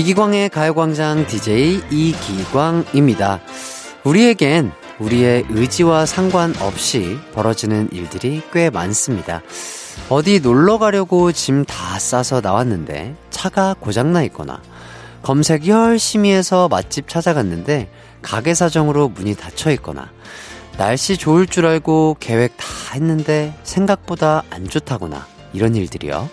이기광의 가요광장 DJ 이기광입니다. 우리에겐 우리의 의지와 상관없이 벌어지는 일들이 꽤 많습니다. 어디 놀러 가려고 짐 다 싸서 나왔는데 차가 고장나 있거나 검색 열심히 해서 맛집 찾아갔는데 가게 사정으로 문이 닫혀 있거나 날씨 좋을 줄 알고 계획 다 했는데 생각보다 안 좋다거나 이런 일들이요.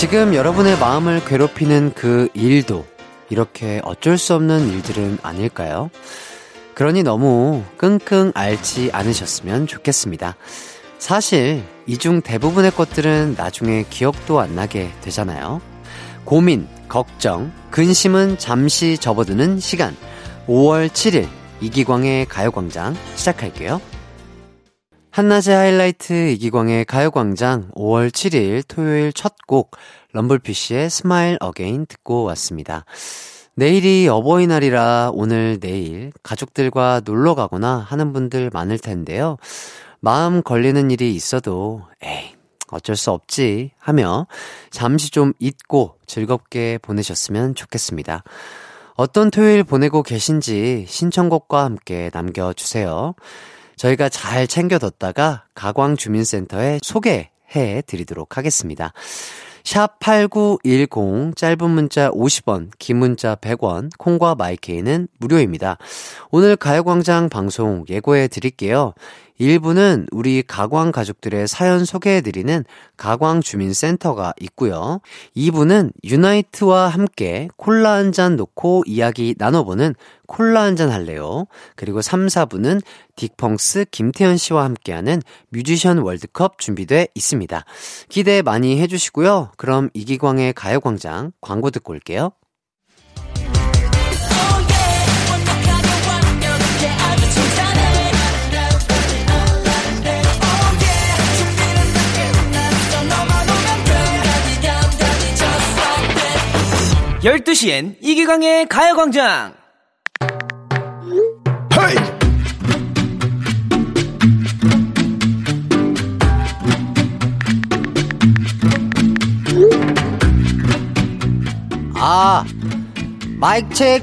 지금 여러분의 마음을 괴롭히는 그 일도 이렇게 어쩔 수 없는 일들은 아닐까요? 그러니 너무 끙끙 앓지 않으셨으면 좋겠습니다. 사실 이 중 대부분의 것들은 나중에 기억도 안 나게 되잖아요. 고민, 걱정, 근심은 잠시 접어두는 시간. 5월 7일 이기광의 가요광장 시작할게요. 한낮의 하이라이트 이기광의 가요광장 5월 7일 토요일 첫 곡 럼블피쉬의 Smile Again 듣고 왔습니다. 내일이 어버이날이라 오늘 내일 가족들과 놀러 가거나 하는 분들 많을 텐데요. 마음 걸리는 일이 있어도 에이 어쩔 수 없지 하며 잠시 좀 잊고 즐겁게 보내셨으면 좋겠습니다. 어떤 토요일 보내고 계신지 신청곡과 함께 남겨주세요. 저희가 잘 챙겨뒀다가 가광 주민센터에 소개해 드리도록 하겠습니다. 샵8910 짧은 문자 50원, 긴 문자 100원, 콩과 마이케이는 무료입니다. 오늘 가요광장 방송 예고해 드릴게요. 1부는 우리 가광 가족들의 사연 소개해드리는 가광 주민센터가 있고요. 2부는 유나이트와 함께 콜라 한 잔 놓고 이야기 나눠보는 콜라 한 잔 할래요. 그리고 3, 4부는 딕펑스 김태현 씨와 함께하는 뮤지션 월드컵 준비돼 있습니다. 기대 많이 해주시고요. 그럼 이기광의 가요광장 광고 듣고 올게요. 12시엔 이기광의 가요광장! 아, 마이크 책,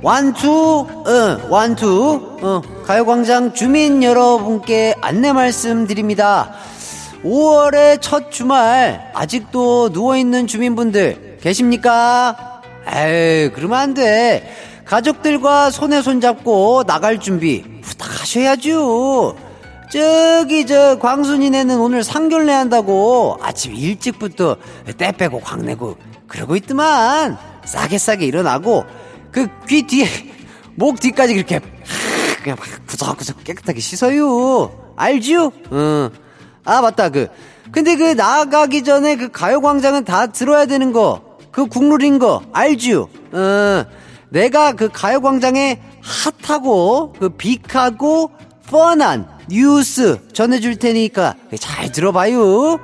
완투, 어, 완투, 어, 가요광장 주민 여러분께 안내 말씀드립니다. 5월의 첫 주말, 아직도 누워있는 주민분들 계십니까? 에이, 그러면 안 돼. 가족들과 손에 손잡고 나갈 준비 부탁하셔야죠. 저기 저 광순이네는 오늘 상견례 한다고 아침 일찍부터 때 빼고 광내고 그러고 있더만 싸게 싸게 일어나고 그 귀 뒤에 목 뒤까지 그렇게 그냥 막 구석구석 깨끗하게 씻어요 알지요? 응. 아 맞다 그 근데 그 나가기 전에 그 가요광장은 다 들어야 되는 거 그 국룰인 거 알지요? 어 내가 그 가요광장에 핫하고 그 빅하고 뻔한 뉴스 전해줄 테니까 잘 들어봐요.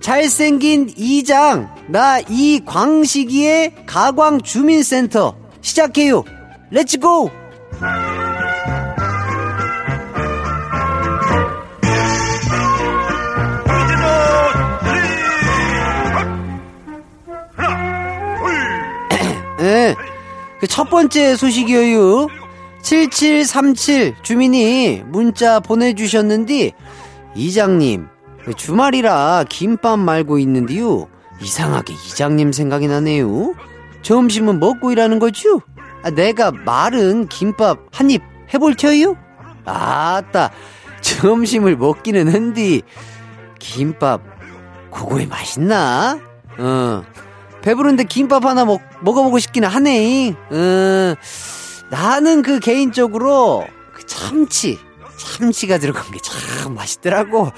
잘생긴 이장 나 이광식이의 가광 주민센터 시작해요. Let's go! 첫 번째 소식이에요. 7737 주민이 문자 보내주셨는데, 이장님, 주말이라 김밥 말고 있는데요. 이상하게 이장님 생각이 나네요. 점심은 먹고 일하는 거죠? 아, 내가 말은 김밥 한 입 해볼 테요? 아따, 점심을 먹기는 한디, 김밥, 그거에 맛있나? 어, 배부른데 김밥 하나 먹, 먹어보고 싶기는 하네. 어, 나는 그 개인적으로 그 참치, 참치가 들어간 게 참 맛있더라고.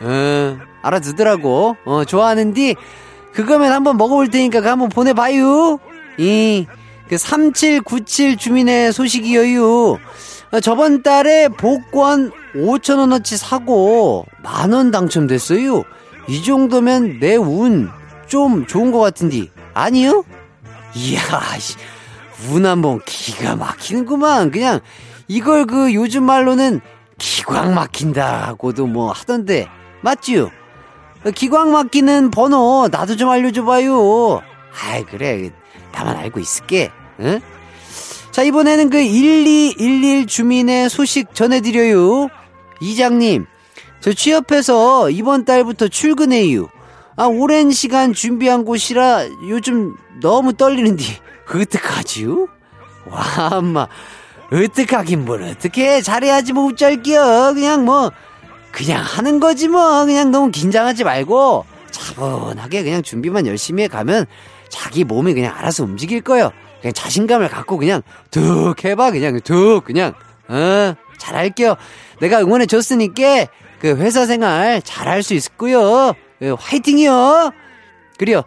어, 알아두더라고. 어, 좋아하는디, 그거면 한번 먹어볼 테니까 그 한번 보내봐요. 이, 그 3797 주민의 소식이여유. 어, 저번 달에 복권 5천원어치 사고 만 원 당첨됐어요. 이 정도면 내 운 좀 좋은 것 같은데, 아니요? 이야, 운 한번 기가 막히는구만. 그냥 이걸 그 요즘 말로는 기광 막힌다고도 뭐 하던데, 맞지요? 기광 막히는 번호 나도 좀 알려줘봐요. 아이, 그래. 나만 알고 있을게. 응? 자, 이번에는 그 1211 주민의 소식 전해드려요. 이장님, 저 취업해서 이번 달부터 출근해요. 아, 오랜 시간 준비한 곳이라 요즘 너무 떨리는데, 어떡하지요? 와, 엄마, 어떡하긴 뭘 어떡해. 잘해야지 뭐 어쩔게요. 그냥 뭐, 그냥 하는 거지 뭐. 그냥 너무 긴장하지 말고, 차분하게 그냥 준비만 열심히 해 가면 자기 몸이 그냥 알아서 움직일 거예요. 그냥 자신감을 갖고 그냥 툭 해봐. 그냥 툭, 그냥, 어, 잘할게요. 내가 응원해 줬으니까 그 회사 생활 잘할 수 있고요. 그 화이팅이요. 그래요.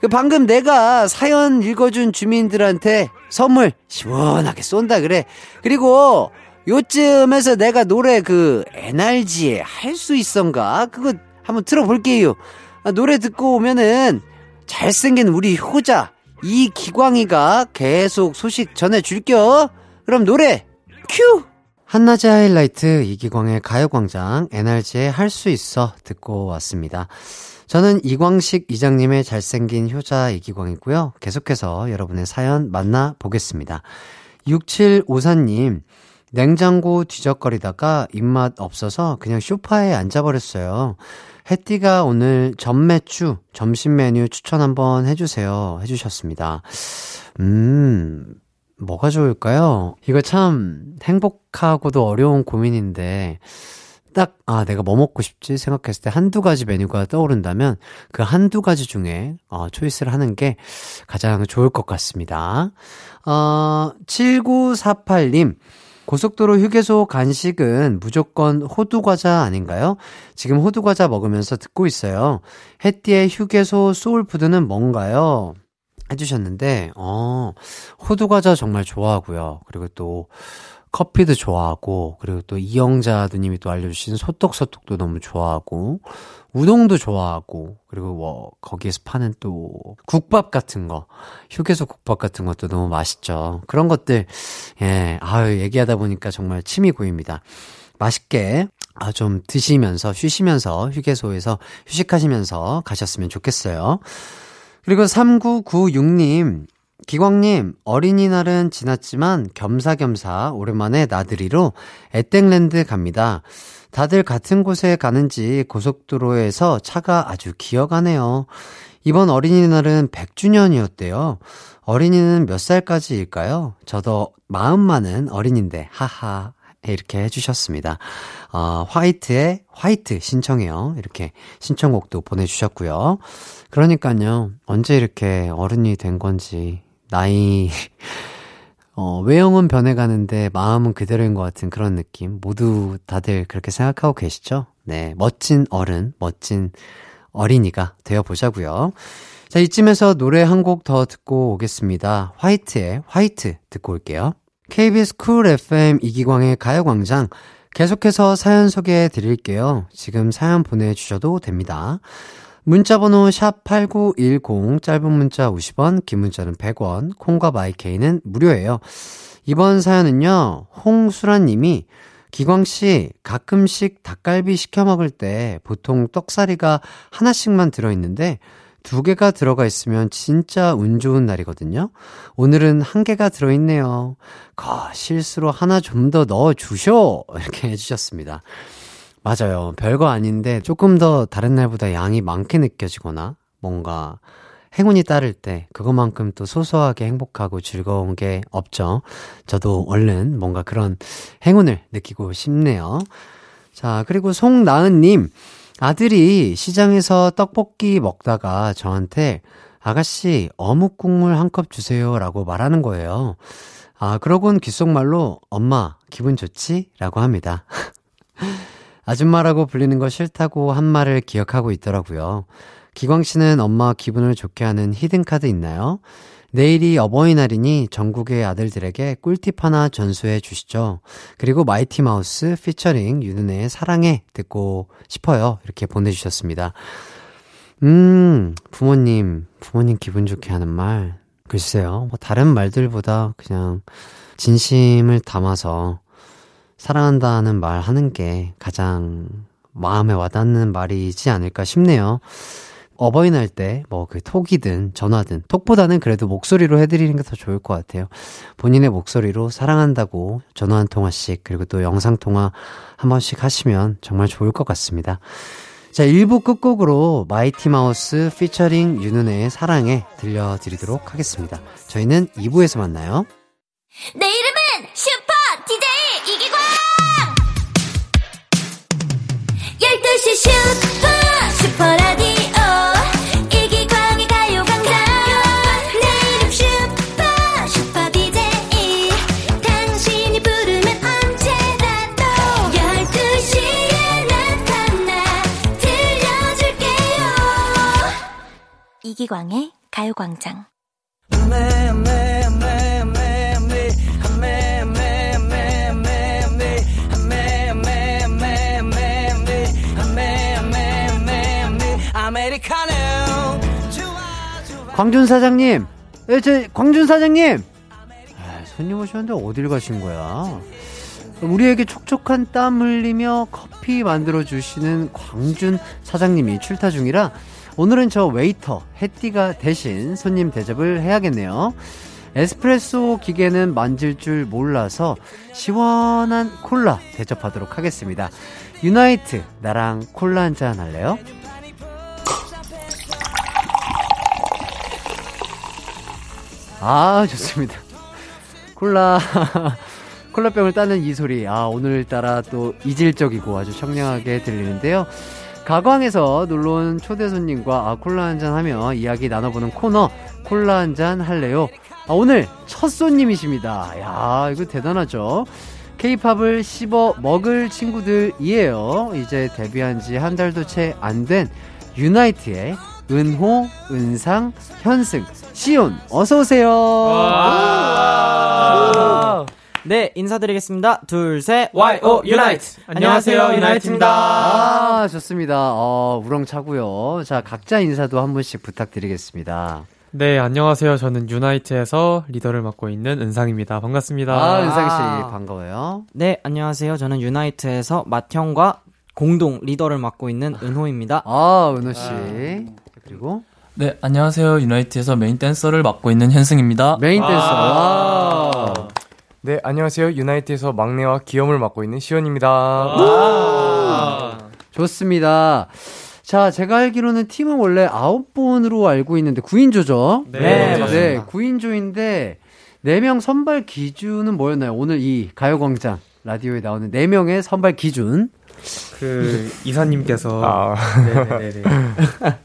그 방금 내가 사연 읽어준 주민들한테 선물 시원하게 쏜다 그래. 그리고 요쯤에서 내가 노래 그 NRG에 할수 있던가 그거 한번 들어볼게요. 아, 노래 듣고 오면은 잘생긴 우리 효자 이기광이가 계속 소식 전해줄게요. 그럼 노래 큐! 한낮의 하이라이트 이기광의 가요광장 NRG의 할 수 있어 듣고 왔습니다. 저는 이광식 이장님의 잘생긴 효자 이기광이고요. 계속해서 여러분의 사연 만나보겠습니다. 6754님, 냉장고 뒤적거리다가 입맛 없어서 그냥 쇼파에 앉아버렸어요. 해띠가 오늘 전매추 점심 메뉴 추천 한번 해주세요. 해주셨습니다. 음, 뭐가 좋을까요? 이거 참 행복하고도 어려운 고민인데, 딱, 아, 내가 뭐 먹고 싶지 생각했을 때 한두 가지 메뉴가 떠오른다면 그 한두 가지 중에, 어, 초이스를 하는 게 가장 좋을 것 같습니다. 어, 7948님. 고속도로 휴게소 간식은 무조건 호두과자 아닌가요? 지금 호두과자 먹으면서 듣고 있어요. 해띠의 휴게소 소울푸드는 뭔가요? 해주셨는데, 어, 호두과자 정말 좋아하고요. 그리고 또, 커피도 좋아하고, 그리고 또 이영자 누님이 또 알려주신 소떡소떡도 너무 좋아하고, 우동도 좋아하고, 그리고 뭐, 거기에서 파는 또, 국밥 같은 거, 휴게소 국밥 같은 것도 너무 맛있죠. 그런 것들, 예, 아유, 얘기하다 보니까 정말 침이 고입니다. 맛있게, 아, 좀 드시면서, 쉬시면서, 휴게소에서 휴식하시면서 가셨으면 좋겠어요. 그리고 3996님, 기광님, 어린이날은 지났지만 겸사겸사 오랜만에 나들이로 에땡랜드 갑니다. 다들 같은 곳에 가는지 고속도로에서 차가 아주 기어가네요. 이번 어린이날은 100주년이었대요. 어린이는 몇 살까지일까요? 저도 마음 많은 어린인데, 하하. 이렇게 해주셨습니다. 어, 화이트의 화이트 신청해요. 이렇게 신청곡도 보내주셨고요. 그러니까요, 언제 이렇게 어른이 된 건지, 나이, 어, 외형은 변해가는데 마음은 그대로인 것 같은 그런 느낌. 모두 다들 그렇게 생각하고 계시죠? 네. 멋진 어른, 멋진 어린이가 되어보자고요 자, 이쯤에서 노래 한 곡 더 듣고 오겠습니다. 화이트의 화이트 듣고 올게요. KBS 쿨 FM 이기광의 가요광장. 계속해서 사연 소개해 드릴게요. 지금 사연 보내주셔도 됩니다. 문자번호 샵8910, 짧은 문자 50원, 긴 문자는 100원, 콩과 마이케이는 무료예요. 이번 사연은요, 홍수란 님이 기광씨, 가끔씩 닭갈비 시켜 먹을 때 보통 떡사리가 하나씩만 들어있는데 두 개가 들어가 있으면 진짜 운 좋은 날이거든요. 오늘은 한 개가 들어있네요. 거, 실수로 하나 좀 더 넣어주쇼! 이렇게 해주셨습니다. 맞아요. 별거 아닌데 조금 더 다른 날보다 양이 많게 느껴지거나 뭔가 행운이 따를 때 그것만큼 또 소소하게 행복하고 즐거운 게 없죠. 저도 얼른 뭔가 그런 행운을 느끼고 싶네요. 자, 그리고 송나은님. 아들이 시장에서 떡볶이 먹다가 저한테 아가씨 어묵 국물 한 컵 주세요 라고 말하는 거예요. 아, 그러곤 귓속말로 엄마 기분 좋지? 라고 합니다. 아줌마라고 불리는 거 싫다고 한 말을 기억하고 있더라고요. 기광 씨는 엄마 기분을 좋게 하는 히든 카드 있나요? 내일이 어버이날이니 전국의 아들들에게 꿀팁 하나 전수해 주시죠. 그리고 마이티 마우스 피처링 윤은혜의 사랑해 듣고 싶어요. 이렇게 보내주셨습니다. 음, 부모님, 부모님 기분 좋게 하는 말. 글쎄요, 뭐 다른 말들보다 그냥 진심을 담아서 사랑한다는 말 하는 게 가장 마음에 와닿는 말이지 않을까 싶네요. 어버이날 때 뭐 그 톡이든 전화든 톡보다는 그래도 목소리로 해드리는 게 더 좋을 것 같아요. 본인의 목소리로 사랑한다고 전화 한 통화씩 그리고 또 영상 통화 한 번씩 하시면 정말 좋을 것 같습니다. 자, 1부 끝곡으로 마이티 마우스 피처링 윤은혜의 사랑에 들려드리도록 하겠습니다. 저희는 2부에서 만나요. 내 이름은 슈퍼 DJ 이기광! 12시 슈퍼 이기광의 가요광장 광준 사장님! 예, 저, 광준 사장님! 아, 손님 오셨는데 어딜 가신 거야? 우리에게 촉촉한 땀 흘리며 커피 만들어 주시는 광준 사장님이 출타 중이라 오늘은 저 웨이터, 해띠가 대신 손님 대접을 해야겠네요. 에스프레소 기계는 만질 줄 몰라서 시원한 콜라 대접하도록 하겠습니다. 유나이트, 나랑 콜라 한 잔 할래요? 아, 좋습니다. 콜라, 콜라병을 따는 이 소리. 아, 오늘따라 또 이질적이고 아주 청량하게 들리는데요. 가광에서 놀러온 초대 손님과 아, 콜라 한 잔 하며 이야기 나눠보는 코너, 콜라 한 잔 할래요? 아, 오늘 첫 손님이십니다. 야, 이거 대단하죠? 케이팝을 씹어 먹을 친구들이에요. 이제 데뷔한 지 한 달도 채 안 된 유나이트의 은호, 은상, 현승, 시온, 어서 오세요. 네, 인사드리겠습니다. 둘, 셋. YO 유나이트. 안녕하세요, 유나이트입니다. 아, 좋습니다. 어, 우렁차고요. 자, 각자 인사도 한 분씩 부탁드리겠습니다. 네, 안녕하세요. 저는 유나이트에서 리더를 맡고 있는 은상입니다. 반갑습니다. 아, 은상 씨 반가워요. 네, 안녕하세요. 저는 유나이트에서 맏형과 공동 리더를 맡고 있는 은호입니다. 아, 은호 씨. 그리고 네, 안녕하세요. 유나이트에서 메인 댄서를 맡고 있는 현승입니다. 메인 댄서. 와. 네, 안녕하세요. 유나이트에서 막내와 기염을 맡고 있는 시원입니다. 좋습니다. 자, 제가 알기로는 팀은 원래 아홉 분으로 알고 있는데 9인조죠? 네, 네, 맞습니다. 9인조인데 4명 선발 기준은 뭐였나요? 오늘 이 가요광장 라디오에 나오는 4명의 선발 기준. 그 이사님께서 아. 네네네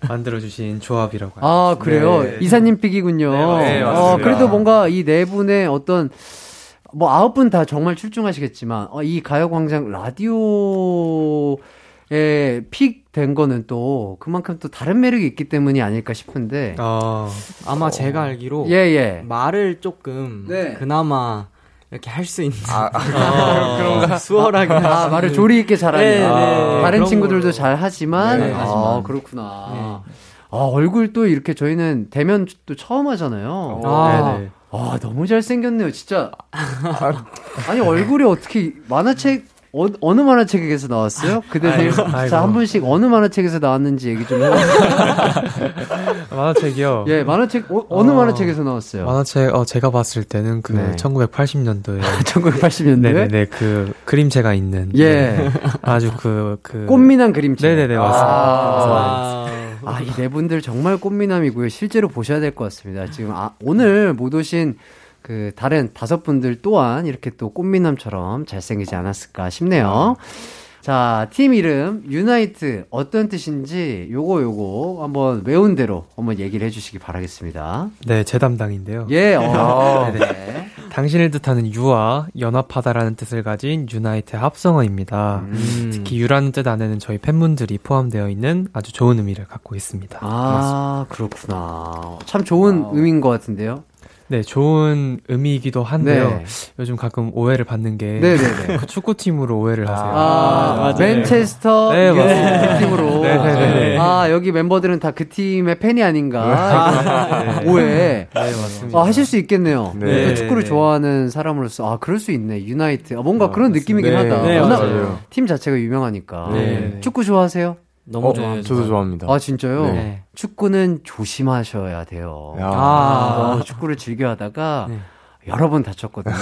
만들어 주신 조합이라고 합니다. 아, 그래요? 네. 이사님 픽이군요. 네, 어, 맞습니다. 그래도 뭔가 이 네 분의 어떤 뭐 아홉 분 다 정말 출중하시겠지만 어, 이 가요광장 라디오에 픽 된 거는 또 그만큼 또 다른 매력이 있기 때문이 아닐까 싶은데. 아, 아마 제가 알기로 예, 예. 말을 조금 네. 그나마 이렇게 할 수 있는 아, 그런가 수월하게 아, 할수 말을 조리 있게 잘하는. 네, 아, 네. 다른 그런 친구들도 걸로. 잘 하지만. 네, 아, 하지만. 그렇구나. 아, 얼굴 또 이렇게 저희는 대면 또 처음 하잖아요. 아. 네네. 아, 너무 잘생겼네요, 진짜. 아니, 얼굴이 어떻게, 만화책, 어, 어느 만화책에서 나왔어요? 그대로. 자, 한 분씩 어느 만화책에서 나왔는지 얘기 좀 해주세요. 만화책이요. 예, 만화책, 어, 어느 어, 만화책에서 나왔어요? 만화책 어 제가 봤을 때는 그 네. 1980년도에 1980년대? 네네네 그 그림체가 있는 예. 네. 아주 그 그 꽃미남 그림체. 네네네, 맞습니다. 아, 와. 아, 이 네 분들 정말 꽃미남이고요. 실제로 보셔야 될 것 같습니다. 지금, 아, 오늘 못 오신 그 다른 다섯 분들 또한 이렇게 또 꽃미남처럼 잘생기지 않았을까 싶네요. 자, 팀 이름, 유나이트, 어떤 뜻인지 요거 요거 한번 외운 대로 한번 얘기를 해 주시기 바라겠습니다. 네, 제 담당인데요. 예, 어, 네. 당신을 뜻하는 you와 연합하다라는 뜻을 가진 unite의 합성어입니다. 음. 특히 you라는 뜻 안에는 저희 팬분들이 포함되어 있는 아주 좋은 의미를 갖고 있습니다. 아, 그렇구나. 참 좋은 의미인 것 같은데요. 네, 좋은 의미이기도 한데요. 네. 요즘 가끔 오해를 받는 게 네네네. 그 축구팀으로 오해를 하세요. 아, 맞아요. 맨체스터 네, 팀으로. 네, 네, 네. 아, 여기 멤버들은 다 그 팀의 팬이 아닌가. 오해. 네, 맞습니다. 아, 하실 수 있겠네요. 네. 또 축구를 네. 좋아하는 사람으로서, 아, 그럴 수 있네. 유나이트. 아, 뭔가 그런 느낌이긴 네, 하다. 네, 워낙 맞아요. 팀 자체가 유명하니까. 네. 축구 좋아하세요? 너무 어, 좋아합니다. 저도 좋아합니다. 아, 진짜요? 네. 축구는 조심하셔야 돼요. 야. 아. 어, 축구를 즐겨 하다가 네. 여러 번 다쳤거든요.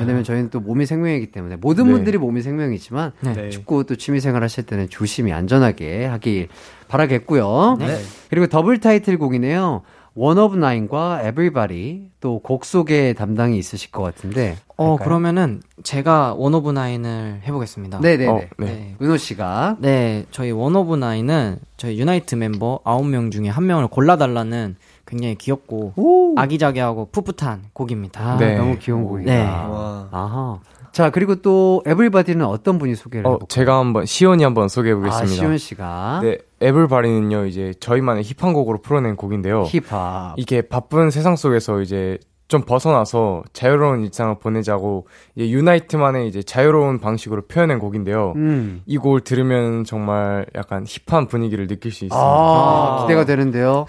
왜냐면 저희는 또 몸이 생명이기 때문에 모든 네. 분들이 몸이 생명이지만 네. 축구 또 취미생활 하실 때는 조심히 안전하게 하길 바라겠고요. 네. 그리고 더블 타이틀곡이네요. One of Nine과 Everybody 또 곡 소개 담당이 있으실 것 같은데. 어? 그러면은 제가 One of Nine을 해보겠습니다. 네네네. 어, 네. 네. 은호 씨가 네, 저희 One of Nine은 저희 유나이트 멤버 9명 중에 한 명을 골라달라는 굉장히 귀엽고 오. 아기자기하고 풋풋한 곡입니다. 아, 네. 너무 귀여운 곡이다. 네. 아하. 자, 그리고 또 Everybody는 어떤 분이 소개를 어, 해볼까요? 제가 한번 시온이 한번 소개해 아, 보겠습니다. 시온 씨가 네, Everybody는요 이제 저희만의 힙한 곡으로 풀어낸 곡인데요. 힙합. 이게 바쁜 세상 속에서 이제 좀 벗어나서 자유로운 일상을 보내자고 이제 유나이트만의 이제 자유로운 방식으로 표현한 곡인데요. 음. 이 곡을 들으면 정말 약간 힙한 분위기를 느낄 수 있습니다. 아, 기대가 되는데요.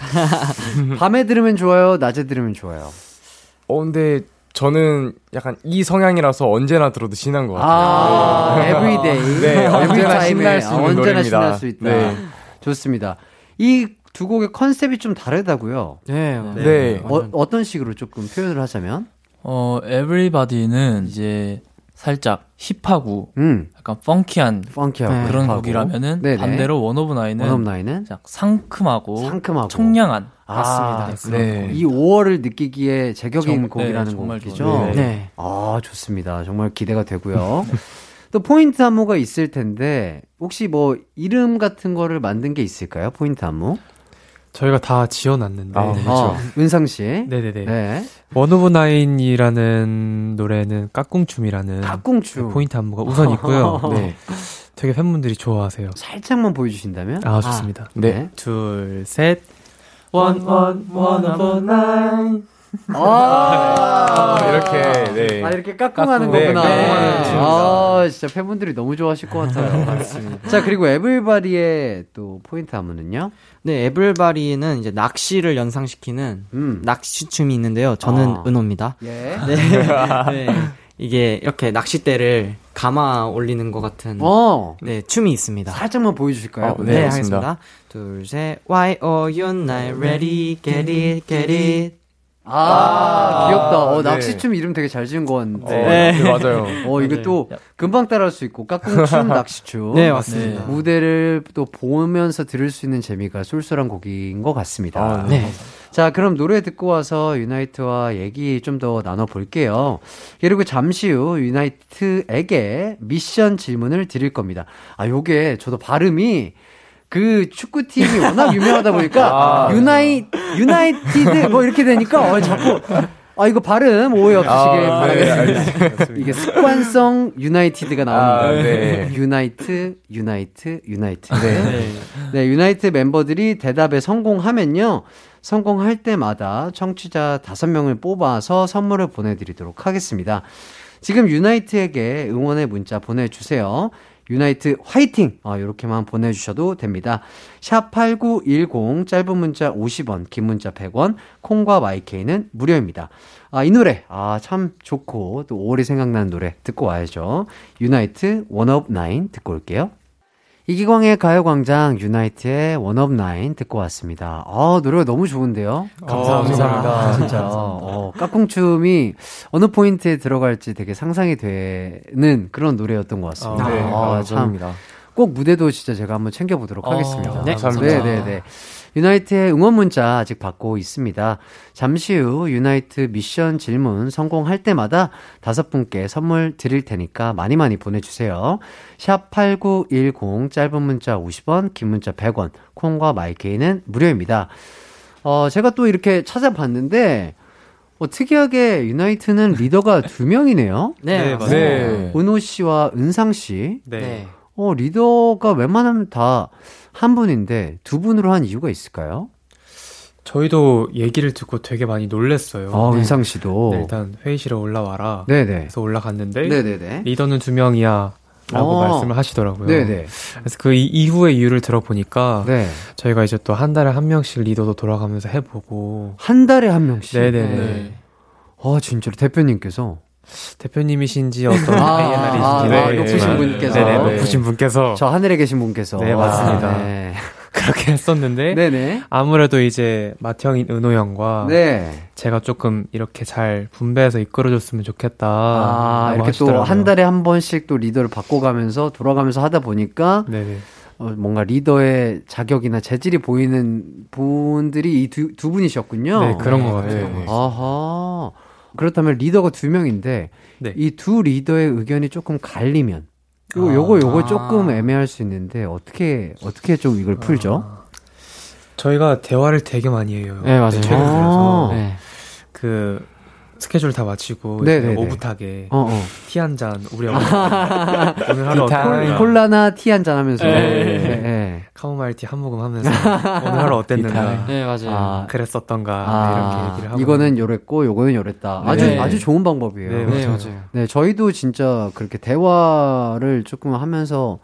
밤에 들으면 좋아요, 낮에 들으면 좋아요. 어 근데 저는 약간 이 성향이라서 언제나 들어도 신난 것 같아요. 아, everyday. 네, 언제나 신날 수 있는 언제나 노래입니다. 신날 수 있다. 네. 좋습니다. 이 두 곡의 컨셉이 좀 다르다고요. 네. 네. 어, 어떤 식으로 조금 표현을 하자면? 어, Everybody는 이제 살짝 힙하고 음, 약간 펑키한 펑키하고 네. 그런 힙하고. 곡이라면은 네네. 반대로 One of Nine은 상큼하고 상큼하고 청량한 아, 맞습니다. 네. 이 5월을 느끼기에 제격인 정- 곡이라는 네, 정말 곡이죠. 네. 아, 좋습니다. 정말 기대가 되고요. 또 포인트 안무가 있을 텐데 혹시 뭐 이름 같은 거를 만든 게 있을까요? 포인트 안무? 저희가 다 지어놨는데. 아, 어, 은상 씨. 네네네. 네. One of Nine이라는 노래는 까꿍춤이라는 까꿍춤. 그 포인트 안무가 우선 있고요. 네. 되게 팬분들이 좋아하세요. 살짝만 보여주신다면? 아, 좋습니다. 네. 둘, 셋. One, one, one of nine 아, 이렇게 네. 아, 이렇게 까꿍하는 네, 거구나. 춤입니다. 아, 진짜 팬분들이 너무 좋아하실 것 같아요. 맞습니다. 자, 그리고 Everybody의 또 포인트 안무는요? 네, 에블바리는 이제 낚시를 연상시키는 음. 낚시춤이 있는데요. 저는 아. 은호입니다. 예. 네. 네. 이게 이렇게 낚싯대를 감아 올리는 것 같은 어. 네, 춤이 있습니다. 살짝만 보여주실까요? 어, 네, 네, 하겠습니다. 둘, 셋. Why are you not ready? Get it, get it. 아, 귀엽다. 어, 네. 낚시춤 이름 되게 잘 지은 것 같은데. 네. 맞아요. 어, 이거 또 금방 따라할 수 있고, 까꿍춤, 낚시춤. 네, 맞습니다. 무대를 또 보면서 들을 수 있는 재미가 쏠쏠한 곡인 것 같습니다. 아, 네. 자, 그럼 노래 듣고 와서 유나이트와 얘기 좀 더 나눠볼게요. 그리고 잠시 후 유나이트에게 미션 질문을 드릴 겁니다. 아, 요게 저도 발음이 그 축구팀이 워낙 유명하다 보니까 아, 유나이, 유나이티드 뭐 이렇게 되니까 어, 자꾸 아, 이거 발음 오해 없으시길 아, 네, 바라겠습니다. 이게 습관성 유나이티드가 나옵니다. 아, 네. 유나이트, 유나이트, 유나이트. 네. 네, 유나이트 멤버들이 대답에 성공하면요. 성공할 때마다 청취자 5명을 뽑아서 선물을 보내드리도록 하겠습니다. 지금 유나이트에게 응원의 문자 보내주세요. 유나이트 화이팅! 아, 요렇게만 보내주셔도 됩니다. 샵8910 짧은 문자 50원, 긴 문자 100원, 콩과 마이케이는 무료입니다. 아, 이 노래, 아, 참 좋고, 또 5월이 생각나는 노래 듣고 와야죠. 유나이트 One of Nine 듣고 올게요. 이기광의 가요광장 유나이트의 One of Nine 듣고 왔습니다. 아, 노래가 너무 좋은데요? 감사합니다. 아, 진짜. 어, 까꿍춤이 어느 포인트에 들어갈지 되게 상상이 되는 그런 노래였던 것 같습니다. 네, 아, 아, 참. 감사합니다. 꼭 무대도 진짜 제가 한번 챙겨보도록 어, 하겠습니다. 네, 감사합니다. 네, 네, 네. 유나이트의 응원 문자 아직 받고 있습니다. 잠시 후 유나이트 미션 질문 성공할 때마다 다섯 분께 선물 드릴 테니까 많이 많이 보내주세요. 샵 8910 짧은 문자 50원, 긴 문자 100원, 콩과 마이케이는 무료입니다. 어, 제가 또 이렇게 찾아봤는데, 어, 특이하게 유나이트는 리더가 두 명이네요. 네, 네, 맞습니다. 네. 은호 씨와 은상 씨. 네. 네. 어, 리더가 웬만하면 다 한 분인데 두 분으로 한 이유가 있을까요? 저희도 얘기를 듣고 되게 많이 놀랬어요. 아, 은상 씨도. 네, 일단 회의실에 올라와라. 네네. 그래서 올라갔는데 네네네. 리더는 두 명이야. 라고 어. 말씀을 하시더라고요. 네네. 그래서 그 이- 이후의 이유를 들어보니까 네. 저희가 이제 또 한 달에 한 명씩 리더도 돌아가면서 해보고 한 달에 한 명씩. 네네네. 네. 아, 진짜로 대표님께서. 대표님이신지 어떤 아, ANR이신지 아, 아, 높으신 분께서. 네네, 네. 높으신 분께서 저 하늘에 계신 분께서. 네, 맞습니다. 아, 네. 그렇게 했었는데 네네. 아무래도 이제 맏형인 은호 형과 네. 제가 조금 이렇게 잘 분배해서 이끌어줬으면 좋겠다. 아, 이렇게. 또 한 달에 한 번씩 또 리더를 바꿔가면서 돌아가면서 하다 보니까 네네. 어, 뭔가 리더의 자격이나 재질이 보이는 분들이 이 두 두 분이셨군요. 네, 그런 것 같아요. 네. 아하. 그렇다면 리더가 두 명인데 네. 이두 리더의 의견이 조금 갈리면 요, 아. 요거 요거 조금 애매할 수 있는데 어떻게 어떻게 좀 이걸 풀죠? 저희가 대화를 되게 많이 해요. 네, 맞아요. 최근 들어서 아. 네. 그 스케줄 다 마치고 네네네. 이제 오붓하게 어, 어. 티한 잔 우리 어머니 오늘 하루 어땠는가 콜라나 티 한 잔 하면서. 네. 네, 네. 카모마일 티 한 모금 하면서 오늘 하루 어땠는가 네, 맞아요. 아, 그랬었던가 아, 이렇게 얘기를 하고 이거는 요랬고 요거는 요랬다. 아주 네. 아주 좋은 방법이에요. 네, 네, 맞아요. 맞아요. 네, 저희도 진짜 그렇게 대화를 조금 하면서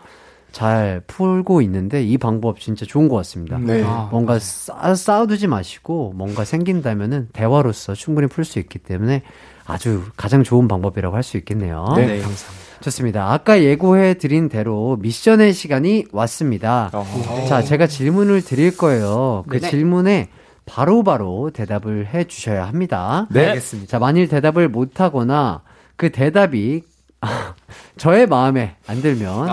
잘 풀고 있는데 이 방법 진짜 좋은 것 같습니다. 네. 아, 뭔가 싸, 쌓아두지 마시고 뭔가 생긴다면은 대화로서 충분히 풀 수 있기 때문에 아주 가장 좋은 방법이라고 할 수 있겠네요. 네. 네, 감사합니다. 좋습니다. 아까 예고해 드린 대로 미션의 시간이 왔습니다. 어. 자, 제가 질문을 드릴 거예요. 그 네네. 질문에 바로 바로 대답을 해 주셔야 합니다. 네. 알겠습니다. 자, 만일 대답을 못 하거나 그 대답이 저의 마음에 안 들면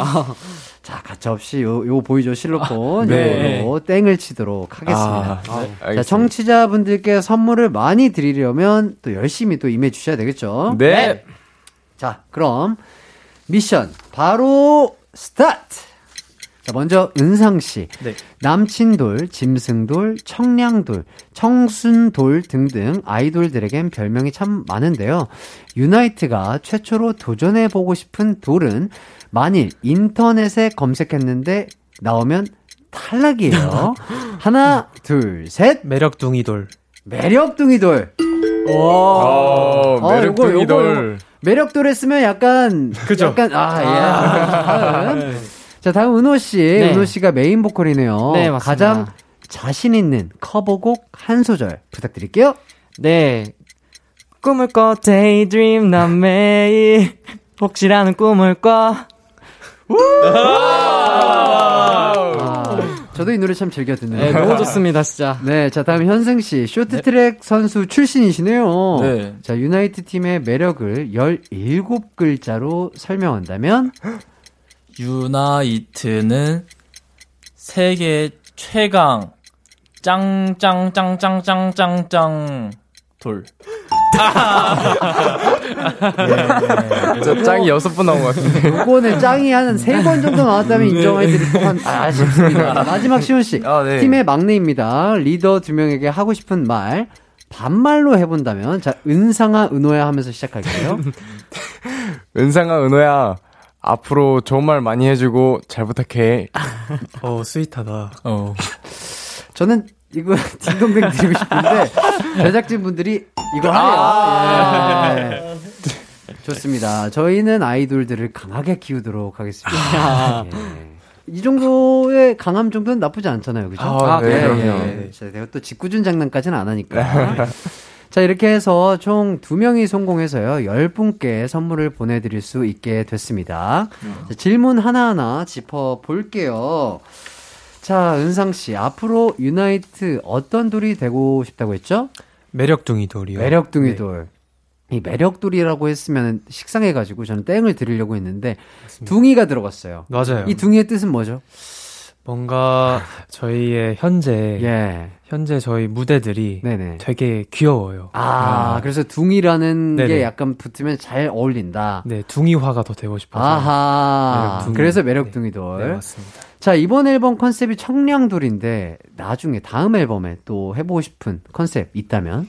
자, 가차없이 요, 요 보이죠 실로폰 네. 요거로 땡을 치도록 하겠습니다. 아, 네. 자. 청취자분들께 선물을 많이 드리려면 또 열심히 또 임해 주셔야 되겠죠? 네. 자, 그럼 미션 바로 스타트. 자, 먼저 은상 씨. 네. 남친돌, 짐승돌, 청량돌, 청순돌 등등 아이돌들에겐 별명이 참 많은데요. 유나이트가 최초로 도전해 보고 싶은 돌은 만일 인터넷에 검색했는데 나오면 탈락이에요. 하나, 둘, 셋. 매력둥이돌. 매력둥이돌. 어, 아, 매력둥이 요거, 요거, 돌. 매력돌 했으면 약간 그죠? 약간 아, 예. 다음. 자, 다음 은호 씨. 네. 은호 씨가 메인 보컬이네요. 네, 맞습니다. 가장 자신 있는 커버곡 한 소절 부탁드릴게요. 네. 꿈을 꿔 daydream 난 매일 혹시라는 꿈을 꿔 아, 저도 이 노래 참 즐겨 듣네요. 네, 너무 좋습니다, 진짜. 네, 자, 다음 현승 씨. 쇼트트랙 선수 출신이시네요. 네. 자, 유나이트 팀의 매력을 17글자로 설명한다면 유나이트는 세계 최강 짱짱짱짱짱짱짱 돌. 저 짱이 여섯 번 나온 것 같은데. 요거는 짱이 한 세 번 정도 나왔다면 인정해드릴 법한 아, 아쉽습니다. 자, 마지막 시훈 씨. 아, 네. 팀의 막내입니다. 리더 두 명에게 하고 싶은 말 반말로 해본다면 자 은상아 은호야 하면서 시작할게요. 은상아, 은호야. 앞으로 좋은 말 많이 해주고 잘 부탁해. 어, 스윗하다. 어. 저는 이거 딩동댕 드리고 싶은데 제작진 분들이 이거 하래요. 예. 좋습니다. 저희는 아이돌들을 강하게 키우도록 하겠습니다. 예. 이 정도의 강함 정도는 나쁘지 않잖아요, 그죠? 아, 네, 그럼요. 예. 자, 내가 또 짓궂은 장난까지는 안 하니까. 자, 이렇게 해서 총 두명이 성공해서요, 10분께 선물을 보내드릴 수 있게 됐습니다. 자, 질문 하나하나 짚어볼게요. 자, 은상 씨, 앞으로 유나이트 어떤 돌이 되고 싶다고 했죠? 매력둥이 돌이요. 매력둥이 네. 돌. 이 매력돌이라고 했으면 식상해가지고 저는 땡을 드리려고 했는데, 둥이가 들어갔어요. 맞아요. 이 둥이의 뜻은 뭐죠? 뭔가 저희의 현재 예. 현재 저희 무대들이 네네. 되게 귀여워요. 아, 그래서 둥이라는 게 네네. 약간 붙으면 잘 어울린다. 네, 둥이화가 더 되고 싶어서. 아하. 매력둥이. 그래서 매력둥이돌. 네, 맞습니다. 자, 이번 앨범 컨셉이 청량돌인데, 나중에 다음 앨범에 또 해보고 싶은 컨셉 있다면?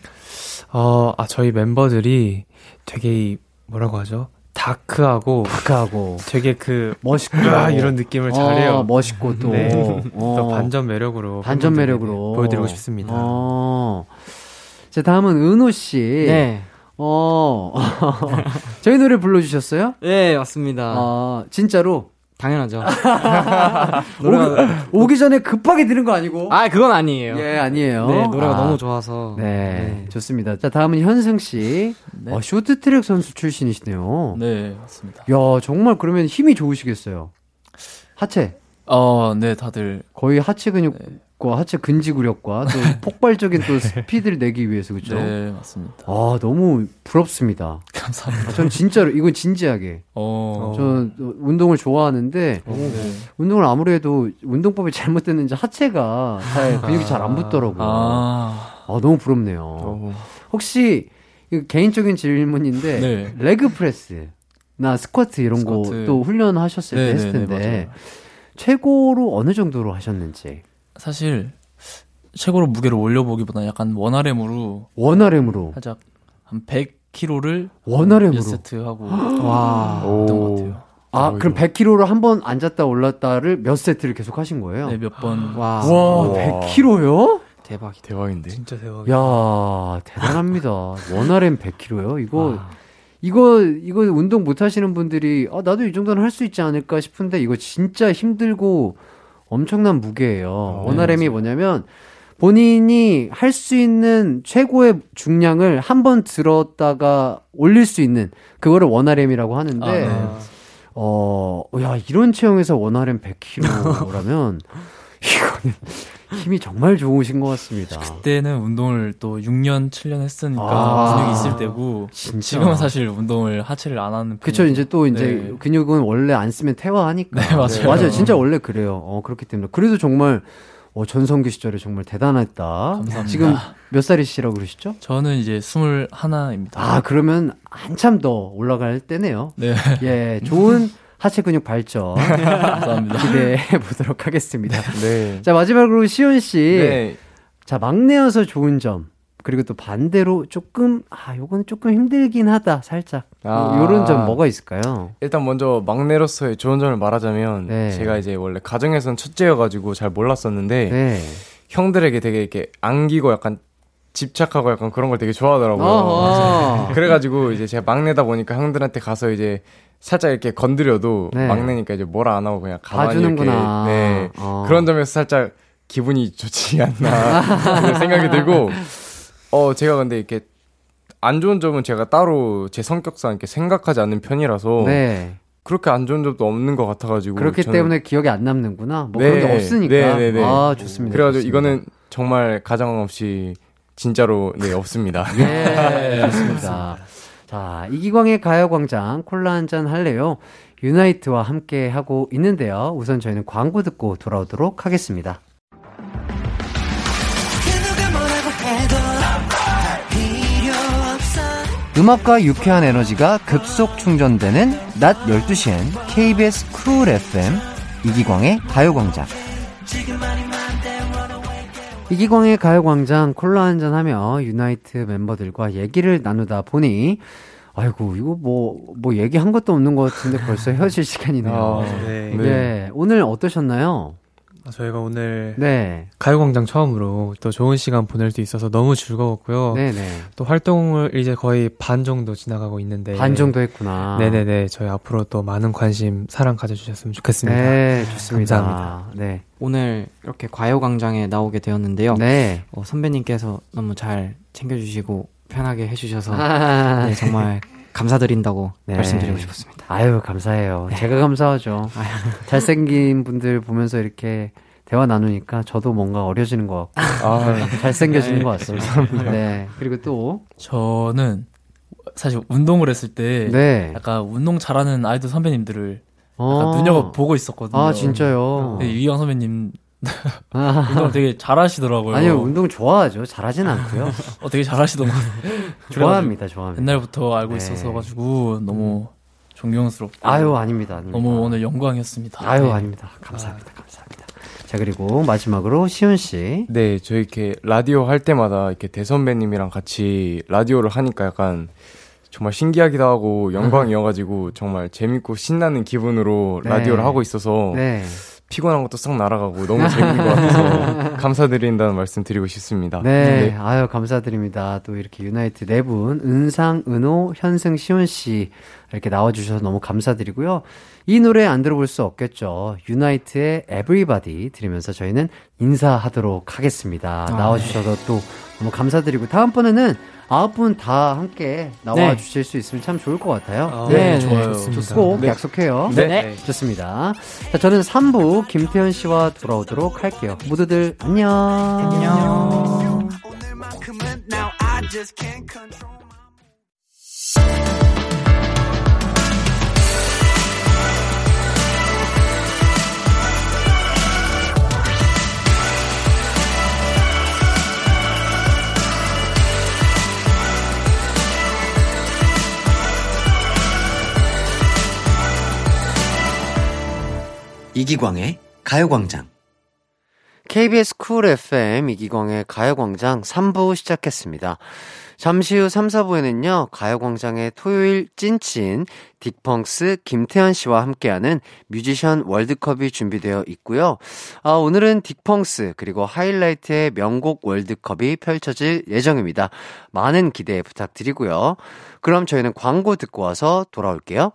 어, 아, 저희 멤버들이 되게 이 뭐라고 하죠? 다크하고 다크하고 되게 그 멋있고 아, 이런 느낌을 잘해요. 어, 멋있고 또, 네. 어. 또 반전 매력으로 반전 매력으로 보여드리고 싶습니다. 어. 자 다음은 은호 씨. 네. 어 저희 노래 불러주셨어요? 네, 맞습니다. 아 진짜로 당연하죠. 오기, 오기 전에 급하게 들은 거 아니고? 아, 그건 아니에요. 예 아니에요. 네, 노래가 아. 너무 좋아서. 네, 좋습니다. 자, 다음은 현승 씨. 네. 어, 쇼트트랙 선수 출신이시네요. 네, 맞습니다. 야, 정말 그러면 힘이 좋으시겠어요. 하체. 어, 네, 다들 거의 하체 근육 과 하체 근지구력과 또 폭발적인 또 스피드를 내기 위해서 그죠? 네, 맞습니다. 아, 너무 부럽습니다. 감사합니다. 아, 전 진짜로 이건 진지하게. 어, 전 운동을 좋아하는데 네. 운동을 아무래도 운동법이 잘못됐는지 하체가 잘 근육이 잘 안 붙더라고요. 아, 아, 너무 부럽네요. 어, 혹시 이거 개인적인 질문인데 네. 레그 프레스 나 스쿼트 이런 거. 또 훈련하셨을 때 네, 했을 네, 네, 텐데 맞아요. 최고로 어느 정도로 하셨는지 사실 최고로 무게를 올려보기보다 약간 원RM으로 원RM으로 살짝 한 100kg를 원RM으로 몇 세트 하고 와. 했던 것 같아요. 아 어, 그럼 100kg로 한 번 앉았다 올랐다를 몇 세트를 계속 하신 거예요? 네, 몇 번. 와. 와 100kg요? 대박이다. 대박인데. 진짜 대박. 야 대단합니다. 원RM 100kg요? 이거 이거 이거 운동 못 하시는 분들이 아 나도 이 정도는 할 수 있지 않을까 싶은데 이거 진짜 힘들고 엄청난 무게예요. 원RM이 뭐냐면 본인이 할 수 있는 최고의 중량을 한 번 들었다가 올릴 수 있는 그거를 원RM이라고 하는데 아, 네. 어, 야, 이런 체형에서 원RM 100kg라면 이거는 힘이 정말 좋으신 것 같습니다. 그때는 운동을 또 6년, 7년 했으니까 아. 근육이 있을 때고 진짜. 지금은 사실 운동을 하체를 안 하는 그쵸, 이제 또 이제 네. 근육은 원래 안 쓰면 퇴화하니까. 네, 맞아요. 맞아요. 진짜 원래 그래요. 어, 그렇기 때문에. 그래도 정말, 어, 전성기 시절에 정말 대단했다. 감사합니다. 지금 몇 살이시라고 그러시죠? 저는 이제 21입니다. 아, 그러면 한참 더 올라갈 때네요. 네. 예, 좋은 하체 근육 발전 감사합니다. 기대해 보도록 하겠습니다. 네. 자, 마지막으로 시온 씨. 네. 자, 막내여서 좋은 점. 그리고 또 반대로 조금, 아, 요건 조금 힘들긴 하다, 살짝. 아. 요런 점 뭐가 있을까요? 일단 먼저 막내로서의 좋은 점을 말하자면 네. 제가 이제 원래 가정에선 첫째여가지고 잘 몰랐었는데 네. 형들에게 되게 이렇게 안기고 약간 집착하고 약간 그런 걸 되게 좋아하더라고요. 그래가지고 이제 제가 막내다 보니까 형들한테 가서 이제 살짝 이렇게 건드려도 네. 막내니까 이제 뭐라 안 하고 그냥 가만히 봐주는구나. 이렇게 네 어. 그런 점에서 살짝 기분이 좋지 않나 생각이 들고 어 제가 근데 이렇게 안 좋은 점은 제가 따로 제 성격상 이렇게 생각하지 않는 편이라서 네. 그렇게 안 좋은 점도 없는 것 같아가지고 그렇기 때문에 기억에 안 남는구나. 뭐 네. 그런 게 없으니까. 네, 네, 네. 아, 좋습니다. 그래가지고 좋습니다. 이거는 정말 가정 없이 진짜로 네 없습니다. 예, 좋습니다. 자, 이기광의 가요광장 콜라 한 잔 할래요? 유나이트와 함께 하고 있는데요. 우선 저희는 광고 듣고 돌아오도록 하겠습니다. 음악과 유쾌한 에너지가 급속 충전되는 낮 12시엔 KBS 쿨 FM 이기광의 가요광장. 이기광의 가요광장 콜라 한잔 하며 유나이트 멤버들과 얘기를 나누다 보니 아이고 이거 뭐뭐 얘기한 것도 없는 것 같은데 벌써 헤어질 시간이네요. 아, 네. 네. 오늘 어떠셨나요? 아, 저희가 오늘 네, 가요광장 처음으로 또 좋은 시간 보낼 수 있어서 너무 즐거웠고요. 네, 네. 또 활동을 이제 거의 반 정도 지나가고 있는데 반 정도 했구나. 네네네 저희 앞으로 또 많은 관심 사랑 가져주셨으면 좋겠습니다. 네, 좋습니다. 감사합니다. 네, 오늘 이렇게 과요광장에 나오게 되었는데요. 네. 어, 선배님께서 너무 잘 챙겨주시고 편하게 해주셔서 아, 네, 정말 감사드린다고 네. 말씀드리고 싶었습니다. 아유 감사해요. 제가 감사하죠. 잘생긴 분들 보면서 이렇게 대화 나누니까 저도 뭔가 어려지는 것 같고 아, 잘생겨지는 것 같습니다. 네. 그리고 또 저는 사실 운동을 했을 때 네. 약간 운동 잘하는 아이돌 선배님들을 어. 약간 눈여겨 보고 있었거든요. 아 진짜요. 네, 유희영 선배님 아, 운동을 되게 잘하시더라고요. 아니요 운동 좋아하죠. 잘하진 않고요. 어, 되게 잘하시더라고요. 좋아합니다. 좋아합니다. 옛날부터 알고 네. 있어서 가지고 너무 존경스럽고 아유 아닙니다. 아닙니다. 너무 오늘 영광이었습니다. 아유 네. 아닙니다. 감사합니다. 감사합니다. 자 그리고 마지막으로 시온 씨. 네, 저희 이렇게 라디오 할 때마다 이렇게 대선배님이랑 같이 라디오를 하니까 약간 정말 신기하기도 하고 영광이어가지고 정말 재밌고 신나는 기분으로 네. 라디오를 하고 있어서 네. 피곤한 것도 싹 날아가고 너무 재밌는 것 같아서 감사드린다는 말씀 드리고 싶습니다. 네, 아유 감사드립니다. 또 이렇게 유나이트 네 분 은상, 은호, 현승, 시온 씨 이렇게 나와주셔서 너무 감사드리고요. 이 노래 안 들어볼 수 없겠죠. 유나이트의 Everybody 들으면서 저희는 인사하도록 하겠습니다. 나와주셔서 또 너무 감사드리고 다음번에는 아홉 분 다 함께 나와주실 수 있으면 참 좋을 것 같아요. 네, 좋아요. 꼭 네. 약속해요. 네. 좋습니다. 자, 저는 3부 김태현 씨와 돌아오도록 할게요. 모두들 안녕. 안녕. 이기광의 가요광장. KBS 쿨 FM 이기광의 가요광장 3부 시작했습니다. 잠시 후 3, 4부에는요, 가요광장의 토요일 찐친, 딕펑스 김태현 씨와 함께하는 뮤지션 월드컵이 준비되어 있고요. 아, 오늘은 딕펑스, 그리고 하이라이트의 명곡 월드컵이 펼쳐질 예정입니다. 많은 기대 부탁드리고요. 그럼 저희는 광고 듣고 와서 돌아올게요.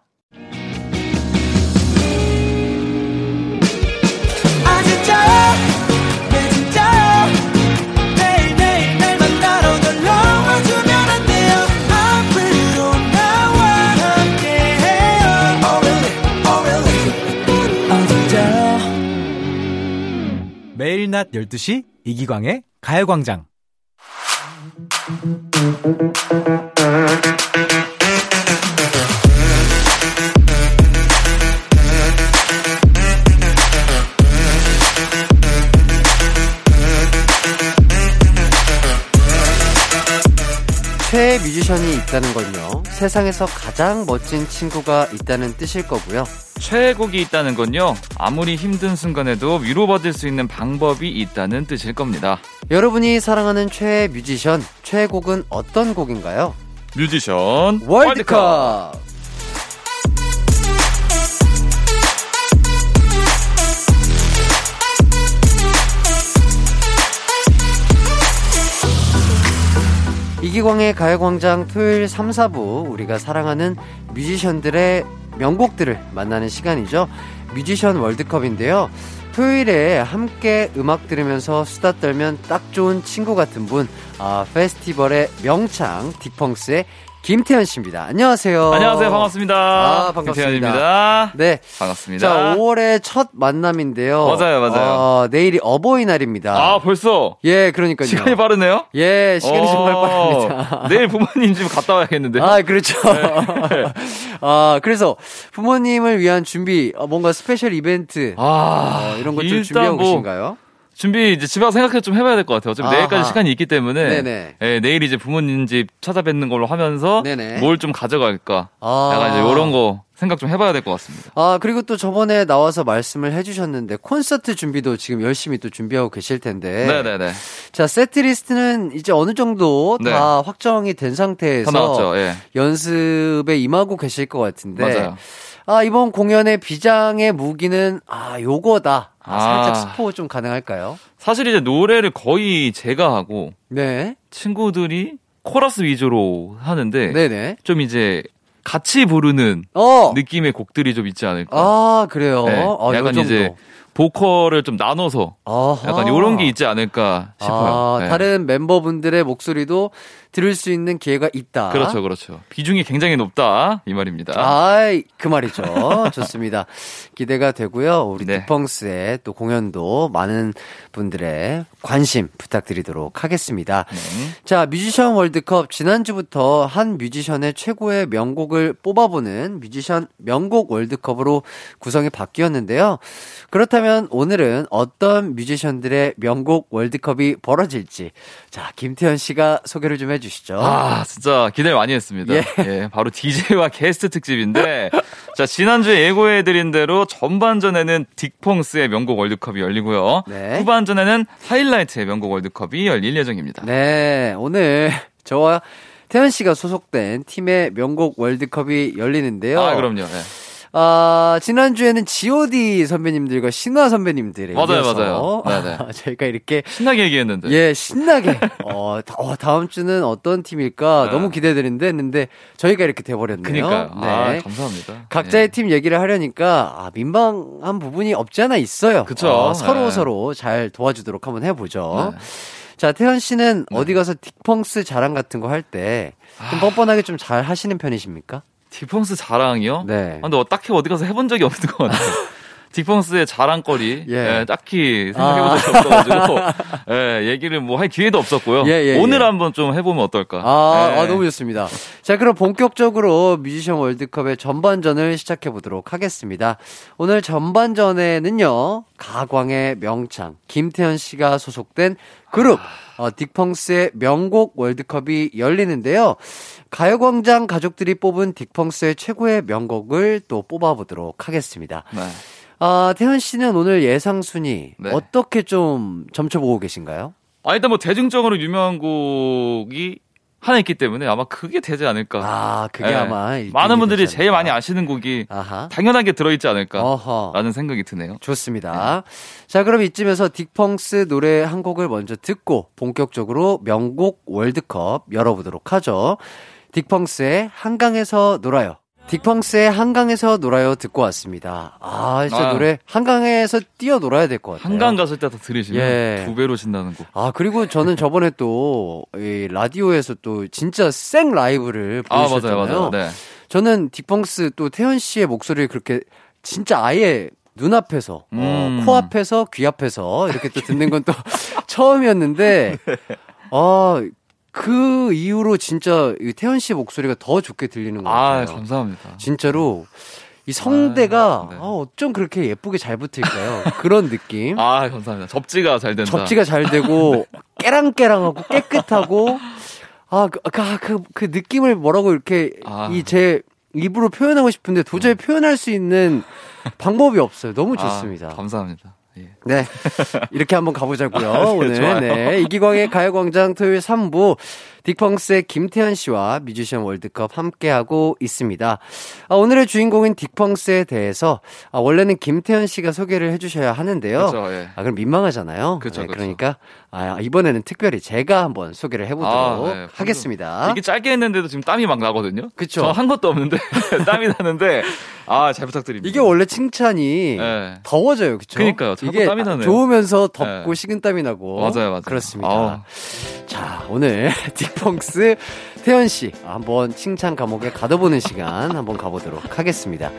매일 낮 12시 이기광의 가요광장. 뮤지션이 있다는 건요, 세상에서 가장 멋진 친구가 있다는 뜻일 거고요. 최애곡이 있다는 건요, 아무리 힘든 순간에도 위로받을 수 있는 방법이 있다는 뜻일 겁니다. 여러분이 사랑하는 최애 뮤지션, 최애곡은 어떤 곡인가요? 뮤지션 월드컵! 이기광의 가요광장 토요일 3, 4부 우리가 사랑하는 뮤지션들의 명곡들을 만나는 시간이죠. 뮤지션 월드컵인데요. 토요일에 함께 음악 들으면서 수다 떨면 딱 좋은 친구 같은 분, 아, 페스티벌의 명창 딕펑스의 김태현 씨입니다. 안녕하세요. 안녕하세요. 반갑습니다. 아, 반갑습니다. 김태현입니다. 네. 반갑습니다. 자, 5월의 첫 만남인데요. 맞아요, 맞아요. 어, 내일이 어버이날입니다. 아, 벌써 예, 그러니까요. 시간이 빠르네요? 예, 시간이 정말 어, 빠릅니다. 내일 부모님 집 갔다 와야겠는데. 아, 그렇죠. 네. 아, 그래서 부모님을 위한 준비, 어, 뭔가 special 이벤트, 아, 어, 이런 것좀 일단 준비하고 뭐 계신가요? 준비 이제 집에 가서 생각해 좀 해봐야 될 것 같아요. 어차피 아하. 내일까지 시간이 있기 때문에. 네네. 예, 내일 이제 부모님 집 찾아뵙는 걸로 하면서 네네. 뭘좀 가져갈까. 아. 약간 이제 이런 거 생각 좀 해봐야 될 것 같습니다. 아, 그리고 또 저번에 나와서 말씀을 해주셨는데, 콘서트 준비도 지금 열심히 또 준비하고 계실 텐데. 네네네. 자, 세트 리스트는 이제 어느 정도 네. 다 확정이 된 상태에서 다 나왔죠. 예. 연습에 임하고 계실 것 같은데. 맞아요. 아, 이번 공연의 비장의 무기는, 아, 요거다. 아, 아. 살짝 스포 좀 가능할까요? 사실 이제 노래를 거의 제가 하고 네. 친구들이 코러스 위주로 하는데 네네. 좀 이제 같이 부르는 어! 느낌의 곡들이 좀 있지 않을까. 아, 그래요? 네. 아, 요 약간. 이제 보컬을 좀 나눠서 아하. 약간 이런 게 있지 않을까 싶어요. 아, 네. 다른 멤버분들의 목소리도 들을 수 있는 기회가 있다. 그렇죠, 그렇죠. 비중이 굉장히 높다 이 말입니다. 아이, 그 말이죠. 좋습니다. 기대가 되고요. 우리 네. 디펑스의 또 공연도 많은 분들의 관심 부탁드리도록 하겠습니다. 네. 자, 뮤지션 월드컵 지난주부터 한 뮤지션의 최고의 명곡을 뽑아보는 뮤지션 명곡 월드컵으로 구성이 바뀌었는데요. 그렇다면 오늘은 어떤 뮤지션들의 명곡 월드컵이 벌어질지 자, 김태현 씨가 소개를 좀 해주 시죠. 아, 진짜 기대를 많이 했습니다. 예. 예. 바로 DJ와 게스트 특집인데, 자, 지난주에 예고해드린 대로 전반전에는 딕펑스의 명곡 월드컵이 열리고요. 네. 후반전에는 하이라이트의 명곡 월드컵이 열릴 예정입니다. 네, 오늘 저와 태연 씨가 소속된 팀의 명곡 월드컵이 열리는데요. 아, 그럼요. 네. 아, 지난주에는 GOD 선배님들과 신화 선배님들의 맞아요, 맞아요. 네네. 저희가 이렇게 신나게 얘기했는데. 예, 신나게. 어, 다, 어, 다음 주는 어떤 팀일까 네. 너무 기대되는데 했는데 저희가 이렇게 돼버렸네요. 그니까요. 아, 네. 감사합니다. 각자의 예. 팀 얘기를 하려니까 아, 민망한 부분이 없지 않아 있어요. 어, 서로 네. 서로 잘 도와주도록 한번 해보죠. 네. 자, 태현 씨는 어디 가서 딕펑스 자랑 같은 거 할때 아. 좀 뻔뻔하게 좀 잘 하시는 편이십니까? 딕펑스 자랑이요? 네. 아, 근데 어, 딱히 어디 가서 해본 적이 없는 것 같아요. 딕펑스의 자랑거리, 예. 예, 딱히 생각해본 적이 없어가지고, 예, 얘기를 뭐 할 기회도 없었고요. 예, 예, 오늘 예. 한번 좀 해보면 어떨까. 아, 예. 아, 너무 좋습니다. 자, 그럼 본격적으로 뮤지션 월드컵의 전반전을 시작해 보도록 하겠습니다. 오늘 전반전에는요, 가광의 명창, 김태현 씨가 소속된 그룹, 어, 딕펑스의 명곡 월드컵이 열리는데요. 가요광장 가족들이 뽑은 딕펑스의 최고의 명곡을 또 뽑아보도록 하겠습니다. 네. 아, 태현 씨는 오늘 예상 순위 네. 어떻게 좀 점쳐보고 계신가요? 아, 일단 뭐 대중적으로 유명한 곡이 하나 있기 때문에 아마 그게 되지 않을까. 아, 그게 예. 아마 많은 분들이 제일. 많이 아시는 곡이 아하. 당연하게 들어있지 않을까. 어허. 라는 생각이 드네요. 좋습니다. 자, 그럼 이쯤에서 딕펑스 노래 한 곡을 먼저 듣고 본격적으로 명곡 월드컵 열어보도록 하죠. 딕펑스의 한강에서 놀아요. 딕펑스의 한강에서 놀아요 듣고 왔습니다. 아, 진짜 아. 노래 한강에서 뛰어 놀아야 될 것 같아요. 한강 갔을 때더 들으시면 예. 두 배로 신나는 곡. 아, 그리고 저는 저번에 또, 이 라디오에서 또 진짜 생 라이브를 아, 맞아요, 보여주셨잖아요. 맞아요. 네. 저는 딕펑스 또 태연 씨의 목소리를 그렇게 진짜 아예 눈앞에서, 음. 어, 코앞에서, 귀 앞에서 이렇게 또 듣는 건 또 처음이었는데, 아, 그 이후로 진짜 이 태연 씨의 목소리가 더 좋게 들리는 것 아, 같아요. 감사합니다. 진짜로 이 성대가 아, 네. 아, 어쩜 그렇게 예쁘게 잘 붙을까요? 그런 느낌. 아, 감사합니다. 접지가 잘 된다. 접지가 잘 되고 깨랑깨랑하고 깨끗하고 아그그그 느낌을 뭐라고 이렇게 아. 이제 입으로 표현하고 싶은데 도저히 표현할 수 있는 방법이 없어요. 너무 아, 좋습니다. 감사합니다. 예. 네. 이렇게 한번 가보자고요. 아, 네, 오늘. 좋아요. 네. 이기광의 가요광장 토요일 3부. 딕펑스의 김태현 씨와 뮤지션 월드컵 함께하고 있습니다. 아, 오늘의 주인공인 딕펑스에 대해서 아, 원래는 김태현 씨가 소개를 해주셔야 하는데요. 그렇죠, 예. 아, 그럼 민망하잖아요. 그쵸, 네, 그쵸. 그러니까 아, 이번에는 특별히 제가 한번 소개를 해보도록 아, 네. 하겠습니다. 되게 짧게 했는데도 지금 땀이 막 나거든요. 그쵸. 저한 것도 없는데 땀이 나는데 아, 잘 부탁드립니다. 이게 원래 칭찬이 네. 더워져요, 그쵸? 그니까요. 자꾸 이게 땀이 나네요. 좋으면서 덥고 네. 식은땀이 나고. 맞아요, 맞아요. 그렇습니다. 아우. 자, 오늘 딕펑스 태연 씨 한번 칭찬 감옥에 가둬보는 시간 한번 가보도록 하겠습니다.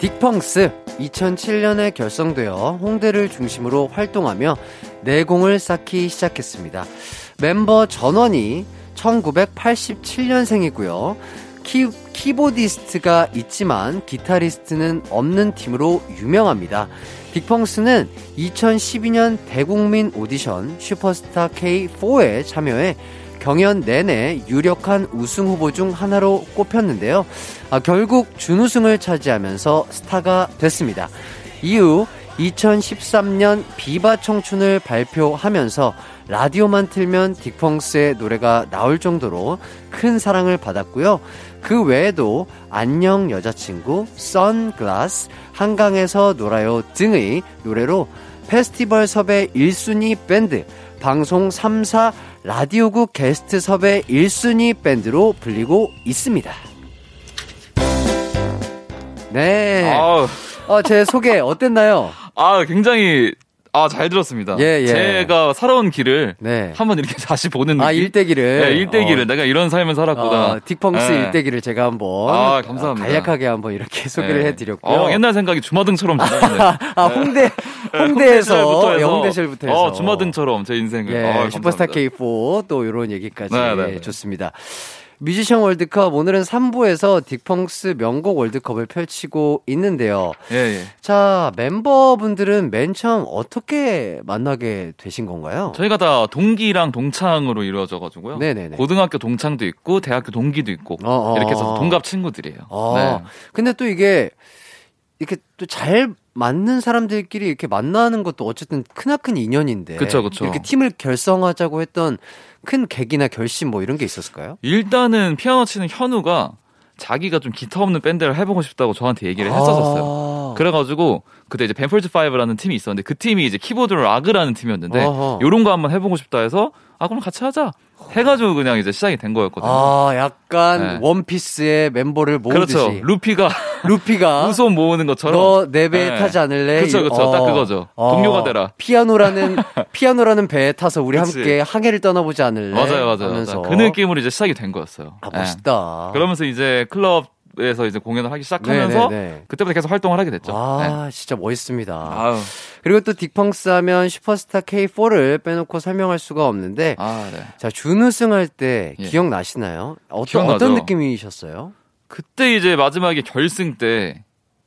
딕펑스 2007년에 결성되어 홍대를 중심으로 활동하며 내공을 쌓기 시작했습니다. 멤버 전원이 1987년생이고요. 키, 키보디스트가 있지만 기타리스트는 없는 팀으로 유명합니다. 딕펑스는 2012년 대국민 오디션 슈퍼스타 K4에 참여해 경연 내내 유력한 우승 후보 중 하나로 꼽혔는데요. 아, 결국 준우승을 차지하면서 스타가 됐습니다. 이후 2013년 비바 청춘을 발표하면서 라디오만 틀면 딕펑스의 노래가 나올 정도로 큰 사랑을 받았고요. 그 외에도 안녕 여자친구, 선글라스, 한강에서 놀아요 등의 노래로 페스티벌 섭외 1순위 밴드, 방송 3사 라디오국 게스트 섭외 1순위 밴드로 불리고 있습니다. 네. 아우, 어, 제 소개 어땠나요? 아, 굉장히 아, 잘 들었습니다. 예, 예. 제가 살아온 길을 네. 한번 이렇게 다시 보는 느낌. 아, 일대기를. 네, 일대기를 어. 내가 이런 삶을 살았구나. 어, 딕펑스 네. 일대기를 제가 한번 아, 감사합니다. 간략하게 한번 이렇게 소개를 네. 해 드렸고요. 어, 옛날 생각이 주마등처럼 나네. 아 홍대 홍대에서 예, 홍대실부터 해서 어, 주마등처럼 제 인생을. 예, 어, 슈퍼스타 감사합니다. K4 또 이런 얘기까지 네, 네, 네. 좋습니다. 뮤지션 월드컵 오늘은 3부에서 딕펑스 명곡 월드컵을 펼치고 있는데요. 예, 예. 자 멤버분들은 맨 처음 어떻게 만나게 되신 건가요? 저희가 다 동기랑 동창으로 이루어져 가지고요. 네 네 네. 고등학교 동창도 있고 대학교 동기도 있고 어, 어. 이렇게 해서 동갑 친구들이에요. 아, 네. 근데 또 이게 이렇게 또 잘 맞는 사람들끼리 이렇게 만나는 것도 어쨌든 크나큰 인연인데. 그쵸, 그쵸. 이렇게 팀을 결성하자고 했던 큰 계기나 결심 뭐 이런 게 있었을까요? 일단은 피아노 치는 현우가 자기가 좀 기타 없는 밴드를 해보고 싶다고 저한테 얘기를 했었어요. 아. 그래가지고 그때 이제 Ben Folds Five라는 팀이 있었는데 그 팀이 이제 키보드 록을 하는 팀이었는데 어허. 요런 거 한번 해보고 싶다 해서 아 그럼 같이 하자 해가지고 그냥 이제 시작이 된 거였거든요. 아, 약간 네. 원피스의 멤버를 모으듯이. 그렇죠. 루피가 루피가 후손 모으는 것처럼 너 내 배에 네. 타지 않을래? 그쵸, 그쵸. 딱 그거죠. 동료가 되라. 피아노라는 피아노라는 배에 타서 우리 그치. 함께 항해를 떠나보지 않을래? 맞아요, 맞아요. 하면서. 맞아요. 그 느낌으로 이제 시작이 된 거였어요. 아, 네. 멋있다. 그러면서 이제 클럽 에서 이제 공연을 하기 시작하면서 네네네. 그때부터 계속 활동을 하게 됐죠. 아, 네. 진짜 멋있습니다. 아유, 그리고 또 딕펑스 하면 슈퍼스타 K4를 빼놓고 설명할 수가 없는데 아, 네. 자, 준우승 할때 예. 기억나시나요? 어떤 기억나죠. 어떤 느낌이셨어요? 그때 이제 마지막에 결승 때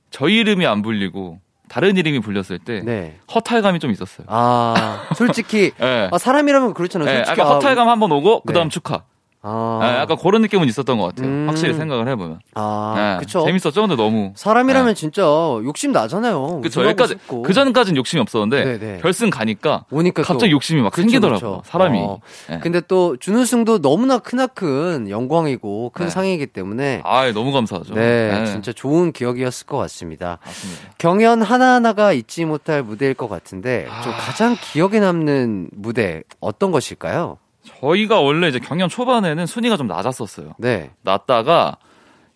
저희 이름이 안 불리고 다른 이름이 불렸을 때 네. 허탈감이 좀 있었어요. 아, 솔직히 네. 아, 사람이라면 그렇잖아요. 네, 솔직히 아, 허탈감 한번 오고 그다음 네. 축하. 아, 네, 약간 그런 느낌은 있었던 것 같아요. 음. 확실히 생각을 해보면. 아, 네, 그쵸. 재밌었죠, 근데 너무. 사람이라면 진짜 욕심 나잖아요. 그쵸. 여기까지. 그 전까지는 욕심이 없었는데 네네. 결승 가니까 오니까 또- 갑자기 욕심이 막 그쵸, 생기더라고요. 그쵸. 사람이. 어. 네. 근데 또 준우승도 너무나 크나큰 영광이고 큰 네. 상이기 때문에 아, 너무 감사하죠. 네, 진짜 좋은 기억이었을 것 같습니다. 맞습니다. 경연 하나하나가 잊지 못할 무대일 것 같은데 좀 아. 가장 기억에 남는 무대 어떤 것일까요? 저희가 원래 이제 경연 초반에는 순위가 좀 낮았었어요. 네. 낮다가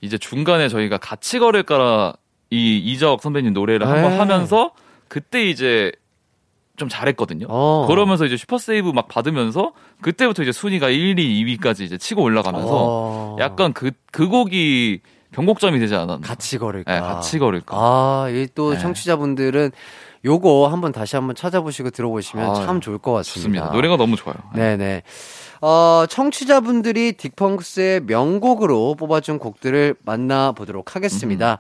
이제 중간에 저희가 같이 걸을까라 이 이적 선배님 노래를 한번 네. 하면서 그때 이제 좀 잘했거든요. 어. 그러면서 이제 슈퍼세이브 막 받으면서 그때부터 이제 순위가 1, 2, 2위까지 이제 치고 올라가면서 어. 약간 그, 그 곡이 변곡점이 되지 않았나. 같이 걸을까? 네, 같이 걸을까. 아, 이또 네. 청취자분들은 요거 한번 다시 한번 찾아보시고 들어보시면 아, 참 좋을 것 같습니다. 좋습니다. 노래가 너무 좋아요. 네네. 어, 청취자분들이 딕펑스의 명곡으로 뽑아준 곡들을 만나보도록 하겠습니다.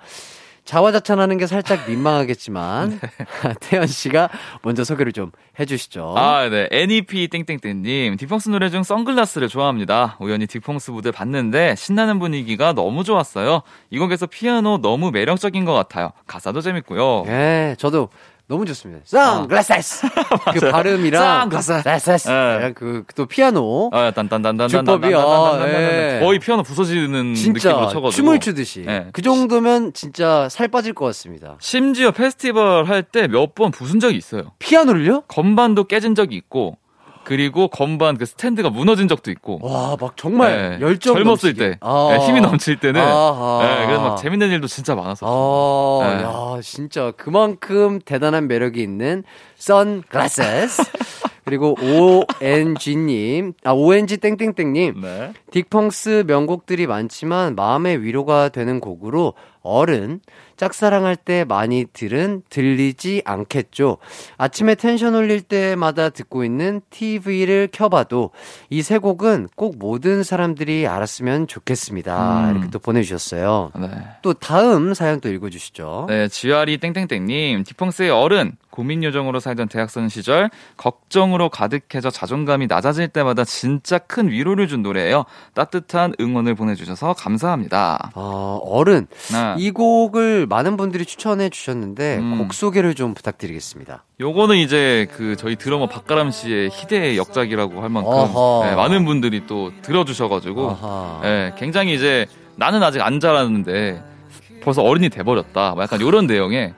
자화자찬하는 게 살짝 민망하겠지만 태연 씨가 먼저 소개를 좀 해주시죠. 아, 네. NEP 땡땡땡님, 딕펑스 노래 중 선글라스를 좋아합니다. 우연히 딕펑스 무대 봤는데 신나는 분위기가 너무 좋았어요. 이 곡에서 피아노 너무 매력적인 것 같아요. 가사도 재밌고요. 예, 저도 너무 좋습니다. 선글라스 그 발음이랑 선글라스. 네. 그또 피아노 아, 딴딴딴딴딴 주법이요. 예. 거의 피아노 부서지는 진짜 느낌으로 쳐가지고 춤을 추듯이 네. 그 정도면 진짜 살 빠질 것 같습니다. 심지어 페스티벌 할 때 몇 번 부순 적이 있어요. 피아노를요? 건반도 깨진 적이 있고 그리고 건반 그 스탠드가 무너진 적도 있고. 와, 막 정말 네, 열정 젊었을 넘치게. 때 아. 네, 힘이 넘칠 때는 아하. 네, 그래서 막 재밌는 일도 진짜 많았었어요. 아, 네. 야, 진짜 그만큼 대단한 매력이 있는 선글라스. 그리고 ONG님, 아, ONG 땡땡땡님. 네. 딕펑스 명곡들이 많지만 마음의 위로가 되는 곡으로 어른, 짝사랑할 때 많이 들은 들리지 않겠죠. 아침에 텐션 올릴 때마다 듣고 있는 TV를 켜봐도 이 세 곡은 꼭 모든 사람들이 알았으면 좋겠습니다. 음. 이렇게 또 보내주셨어요. 네. 또 다음 사연 또 읽어주시죠. 네, GR이 땡땡땡님, 디펑스의 어른, 고민 요정으로 살던 대학생 시절, 걱정으로 가득해져 자존감이 낮아질 때마다 진짜 큰 위로를 준 노래예요. 따뜻한 응원을 보내주셔서 감사합니다. 어, 어른. 네. 이 곡을 많은 분들이 추천해 주셨는데 음. 곡 소개를 좀 부탁드리겠습니다. 요거는 이제 그 저희 드러머 박가람 씨의 희대의 역작이라고 할 만큼. 네, 많은 분들이 또 들어주셔가지고. 네, 굉장히 이제 나는 아직 안 자랐는데 벌써 어른이 돼버렸다. 뭐 약간 이런 내용의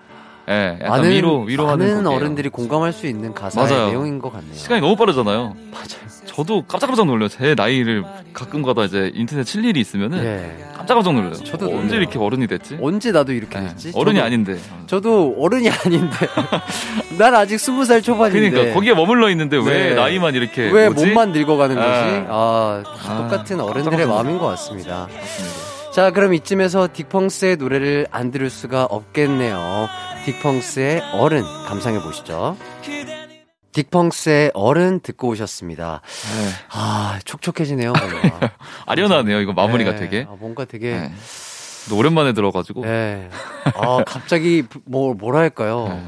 예, 많은, 위로 위로하는 많은 곡이에요. 어른들이 공감할 수 있는 가사의 맞아요. 내용인 것 같네요. 시간이 너무 빠르잖아요. 맞아요. 저도 깜짝깜짝 놀라요. 제 나이를 가끔가다 이제 인터넷 칠 일이 있으면은 예. 깜짝깜짝 놀라요. 저도 언제 놀라요. 이렇게 어른이 됐지? 언제 나도 이렇게 예, 됐지? 어른이 저도, 아닌데. 저도 어른이 아닌데. 난 아직 스무 살 초반인데. 그러니까 거기에 머물러 있는데 왜 네. 나이만 이렇게 왜 뭐지? 몸만 늙어가는 거지? 예. 아, 아, 똑같은 어른들의 마음인 것 같습니다. 맞습니다. 자, 그럼 이쯤에서 딕펑스의 노래를 안 들을 수가 없겠네요. 딕펑스의 어른 감상해 보시죠. 딕펑스의 어른 듣고 오셨습니다. 네. 아, 촉촉해지네요, 뭔가. 아련하네요. 이거 마무리가 네, 되게. 아, 뭔가 되게. 네. 또 오랜만에 들어가지고 네. 아, 갑자기 뭐 뭐랄까요? 네.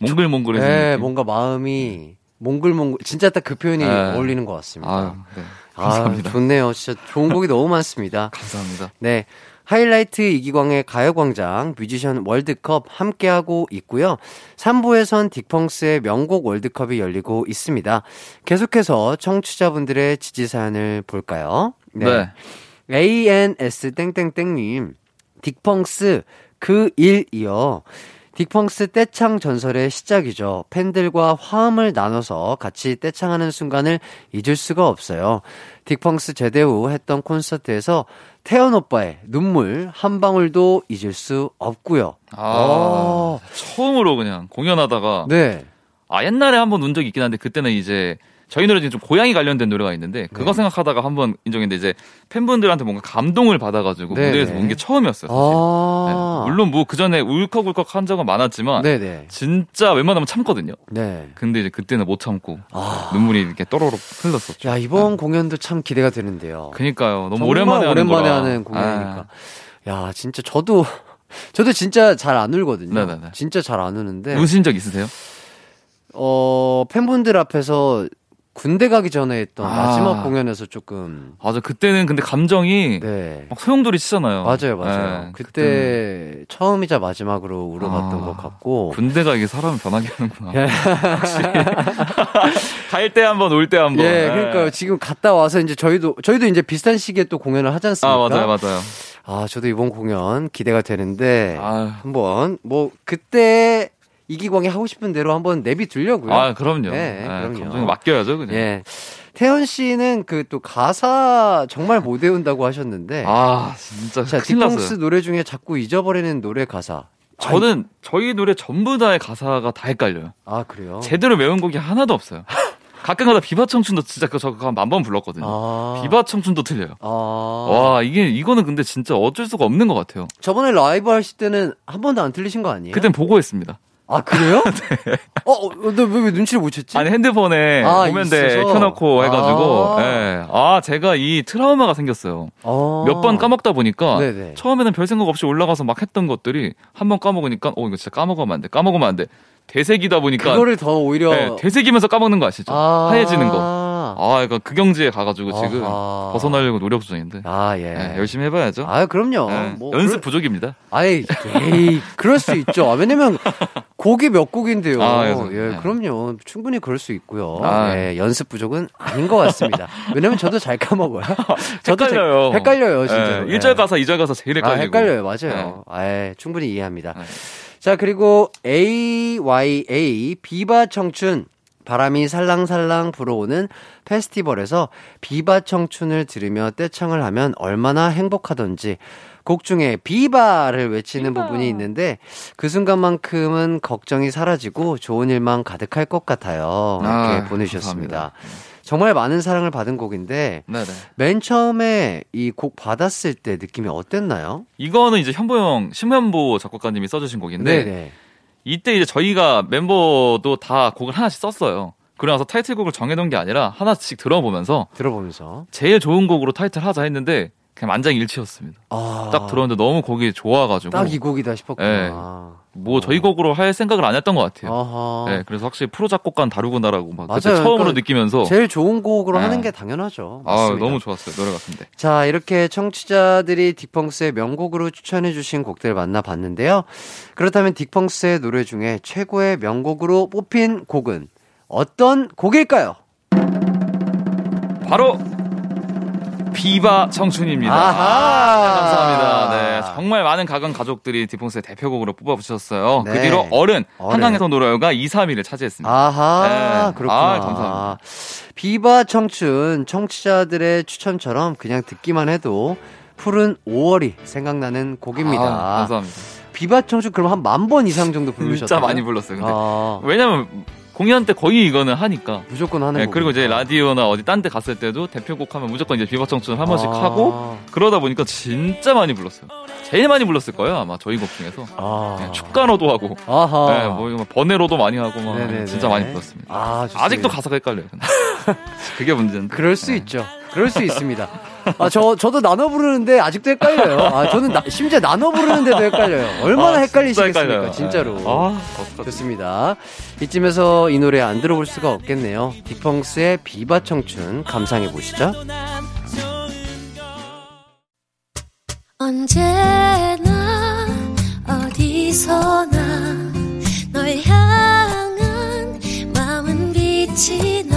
몽글몽글해지는 네, 느낌. 뭔가 마음이 몽글몽글 진짜 딱 그 표현이 네. 어울리는 것 같습니다. 네. 아, 감사합니다. 좋네요. 진짜 좋은 곡이 너무 많습니다. 감사합니다. 네. 하이라이트 이기광의 가요광장 뮤지션 월드컵 함께하고 있고요. 3부에선 딕펑스의 명곡 월드컵이 열리고 있습니다. 계속해서 청취자분들의 지지사연을 볼까요? 네. ANS 땡땡땡님, 딕펑스 그 일이요. 딕펑스 떼창 전설의 시작이죠. 팬들과 화음을 나눠서 같이 떼창하는 순간을 잊을 수가 없어요. 딕펑스 제대 후 했던 콘서트에서 태연 오빠의 눈물 한 방울도 잊을 수 없고요. 아, 처음으로 그냥 공연하다가 네. 아 옛날에 한번 운 적이 있긴 한데 그때는 이제 저희 노래 중에 좀 고양이 관련된 노래가 있는데 그거 네. 생각하다가 한번 인정했는데 이제 팬분들한테 뭔가 감동을 받아가지고 네, 무대에서 네. 운게 처음이었어요. 사실. 아. 네, 물론 뭐 그 전에 울컥울컥 한 적은 많았지만 네네. 진짜 웬만하면 참거든요. 네. 근데 이제 그때는 못 참고 아. 눈물이 이렇게 또로록 흘렀었죠. 야, 이번 공연도 참 기대가 되는데요. 그니까요. 너무 오랜만에 하는 오랜만에 거라. 하는 공연이니까. 야, 진짜 저도 저도 진짜 잘 안 울거든요. 네네네. 진짜 잘 안 우는데. 아, 우신 적 있으세요? 어, 팬분들 앞에서 군대 가기 전에 했던 아. 마지막 공연에서 조금 맞아. 그때는 근데 감정이 네. 막 소용돌이 치잖아요. 맞아요, 맞아요. 네, 그때 그때는 처음이자 마지막으로 울어봤던 아. 것 같고. 군대가 이게 사람을 변하게 하는구나. 예. 확실히. 갈때 한 번, 올 때 한 번. 예, 그러니까 지금 갔다 와서 이제 저희도 저희도 이제 비슷한 시기에 또 공연을 하지 않습니까? 아, 맞아요, 맞아요. 아, 저도 이번 공연 기대가 되는데 아, 한번 뭐 그때 이기광이 하고 싶은 대로 한번 내비 두려고요. 아 그럼요. 네, 예, 그럼요. 감정에 맡겨야죠, 그냥. 예. 태연 씨는 그 또 가사 정말 못 외운다고 하셨는데 아, 진짜 자, 딕펑스. 노래 중에 자꾸 잊어버리는 노래 가사. 저는 저희 노래 전부 다의 가사가 다 헷갈려요. 아, 그래요? 제대로 외운 곡이 하나도 없어요. 가끔가다 비바 청춘도 진짜 그 저거 만번 불렀거든요. 아. 비바 청춘도 틀려요. 아. 와, 이게 이거는 근데 진짜 어쩔 수가 없는 것 같아요. 저번에 라이브 하실 때는 한 번도 안 틀리신 거 아니에요? 그땐 보고 했습니다. 아, 그래요? 어, 어, 너 왜, 왜 눈치를 못 챘지? 아니 핸드폰에 아, 있어서? 켜놓고 해가지고 아. 예. 아 제가 이 트라우마가 생겼어요. 어. 몇번 까먹다 보니까 네네. 처음에는 별 생각 없이 올라가서 막 했던 것들이 한 번 까먹으니까 어 이거 진짜 까먹으면 안 돼. 까먹으면 안 돼. 되새기다 보니까 그거를 더 오히려. 네, 되새기면서 까먹는 거 아시죠? 아. 하얘지는 거. 아, 그러니까 그 경지에 가가지고 지금 아하. 벗어나려고 노력 중인데 아, 예. 네, 열심히 해봐야죠. 아, 그럼요. 네, 뭐 연습 그럴- 부족입니다. 아이, 에이, 그럴 수 있죠. 아, 왜냐면 곡이 몇 곡인데요. 아, 그래서, 예, 네. 그럼요. 충분히 그럴 수 있고요. 아. 예, 연습 부족은 아닌 것 같습니다. 왜냐면 저도 잘 까먹어요. 저도 잘- 헷갈려요. 헷갈려요, 진짜로. 예, 1절 예. 가사, 2절 가사 제일 아, 헷갈리고. 헷갈려요. 맞아요. 아, 충분히 이해합니다. 네. 자, 그리고 AYA 비바 청춘 바람이 살랑살랑 불어오는 페스티벌에서 비바 청춘을 들으며 떼창을 하면 얼마나 행복하던지 곡 중에 비바를 외치는 부분이 있는데 그 순간만큼은 걱정이 사라지고 좋은 일만 가득할 것 같아요. 이렇게 아, 보내주셨습니다. 감사합니다. 정말 많은 사랑을 받은 곡인데 네네. 맨 처음에 이 곡 받았을 때 느낌이 어땠나요? 이거는 이제 현보 형, 심현보 작곡가님이 써주신 곡인데, 네네. 이때 이제 저희가 멤버도 다 곡을 하나씩 썼어요. 그러나서 타이틀곡을 정해놓은 게 아니라 하나씩 들어보면서 들어보면서 제일 좋은 곡으로 타이틀 하자 했는데 그냥 만장일치였습니다. 아, 딱 들었는데 너무 곡이 좋아가지고 딱 이 곡이다 싶었구나. 뭐 저희 곡으로 할 생각을 안 했던 것 같아요. 아하. 네, 그래서 확실히 프로 작곡과는 다르구나라고 막 그때 맞아요. 처음으로 그러니까 느끼면서 제일 좋은 곡으로 네. 하는 게 당연하죠. 아 맞습니다. 너무 좋았어요 노래 같은데. 자, 이렇게 청취자들이 딕펑스의 명곡으로 추천해주신 곡들 만나봤는데요. 그렇다면 딕펑스의 노래 중에 최고의 명곡으로 뽑힌 곡은 어떤 곡일까요? 바로 비바 청춘입니다. 아하. 네, 감사합니다. 네, 정말 많은 가강 가족들이 디펑스의 대표곡으로 뽑아주셨어요. 네. 그 뒤로 어른, 어른. 한강에서 놀아요가 2, 3위를 차지했습니다. 아하, 네. 그렇구나. 아, 감사합니다. 비바 청춘, 청취자들의 추천처럼 그냥 듣기만 해도 푸른 5월이 생각나는 곡입니다. 아, 감사합니다. 비바 청춘 그럼 한 만 번 이상 정도 부르셨어요? 진짜 많이 불렀어요. 근데 아, 왜냐면 공연 때 거의 이거는 하니까. 무조건 하는 네, 곡. 그리고 이제 라디오나 어디 딴 데 갔을 때도 대표곡 하면 무조건 이제 비바 청춘을 한 번씩 아. 하고 그러다 보니까 진짜 많이 불렀어요. 제일 많이 불렀을 거예요 아마 저희 곡 중에서. 아. 네, 축가로도 하고, 아하. 네, 뭐막 번외로도 많이 하고 막 네네네. 진짜 많이 불렀습니다. 아. 아직도 가사가 헷갈려요. 그게 문제인데. 그럴 수 네. 있죠. 그럴 수 있습니다. 아, 저, 저도 나눠 부르는데 아직도 헷갈려요. 아, 저는 나- 심지어 나눠 부르는데도 헷갈려요. 얼마나 아, 헷갈리시겠습니까, 진짜. 진짜로. 네. 아. 좋습니다. 이쯤에서 이 노래 안 들어볼 수가 없겠네요. 딕펑스의 비바 청춘 감상해 보시죠. 언제나 어디서나 널 향한 마음은 빛이 나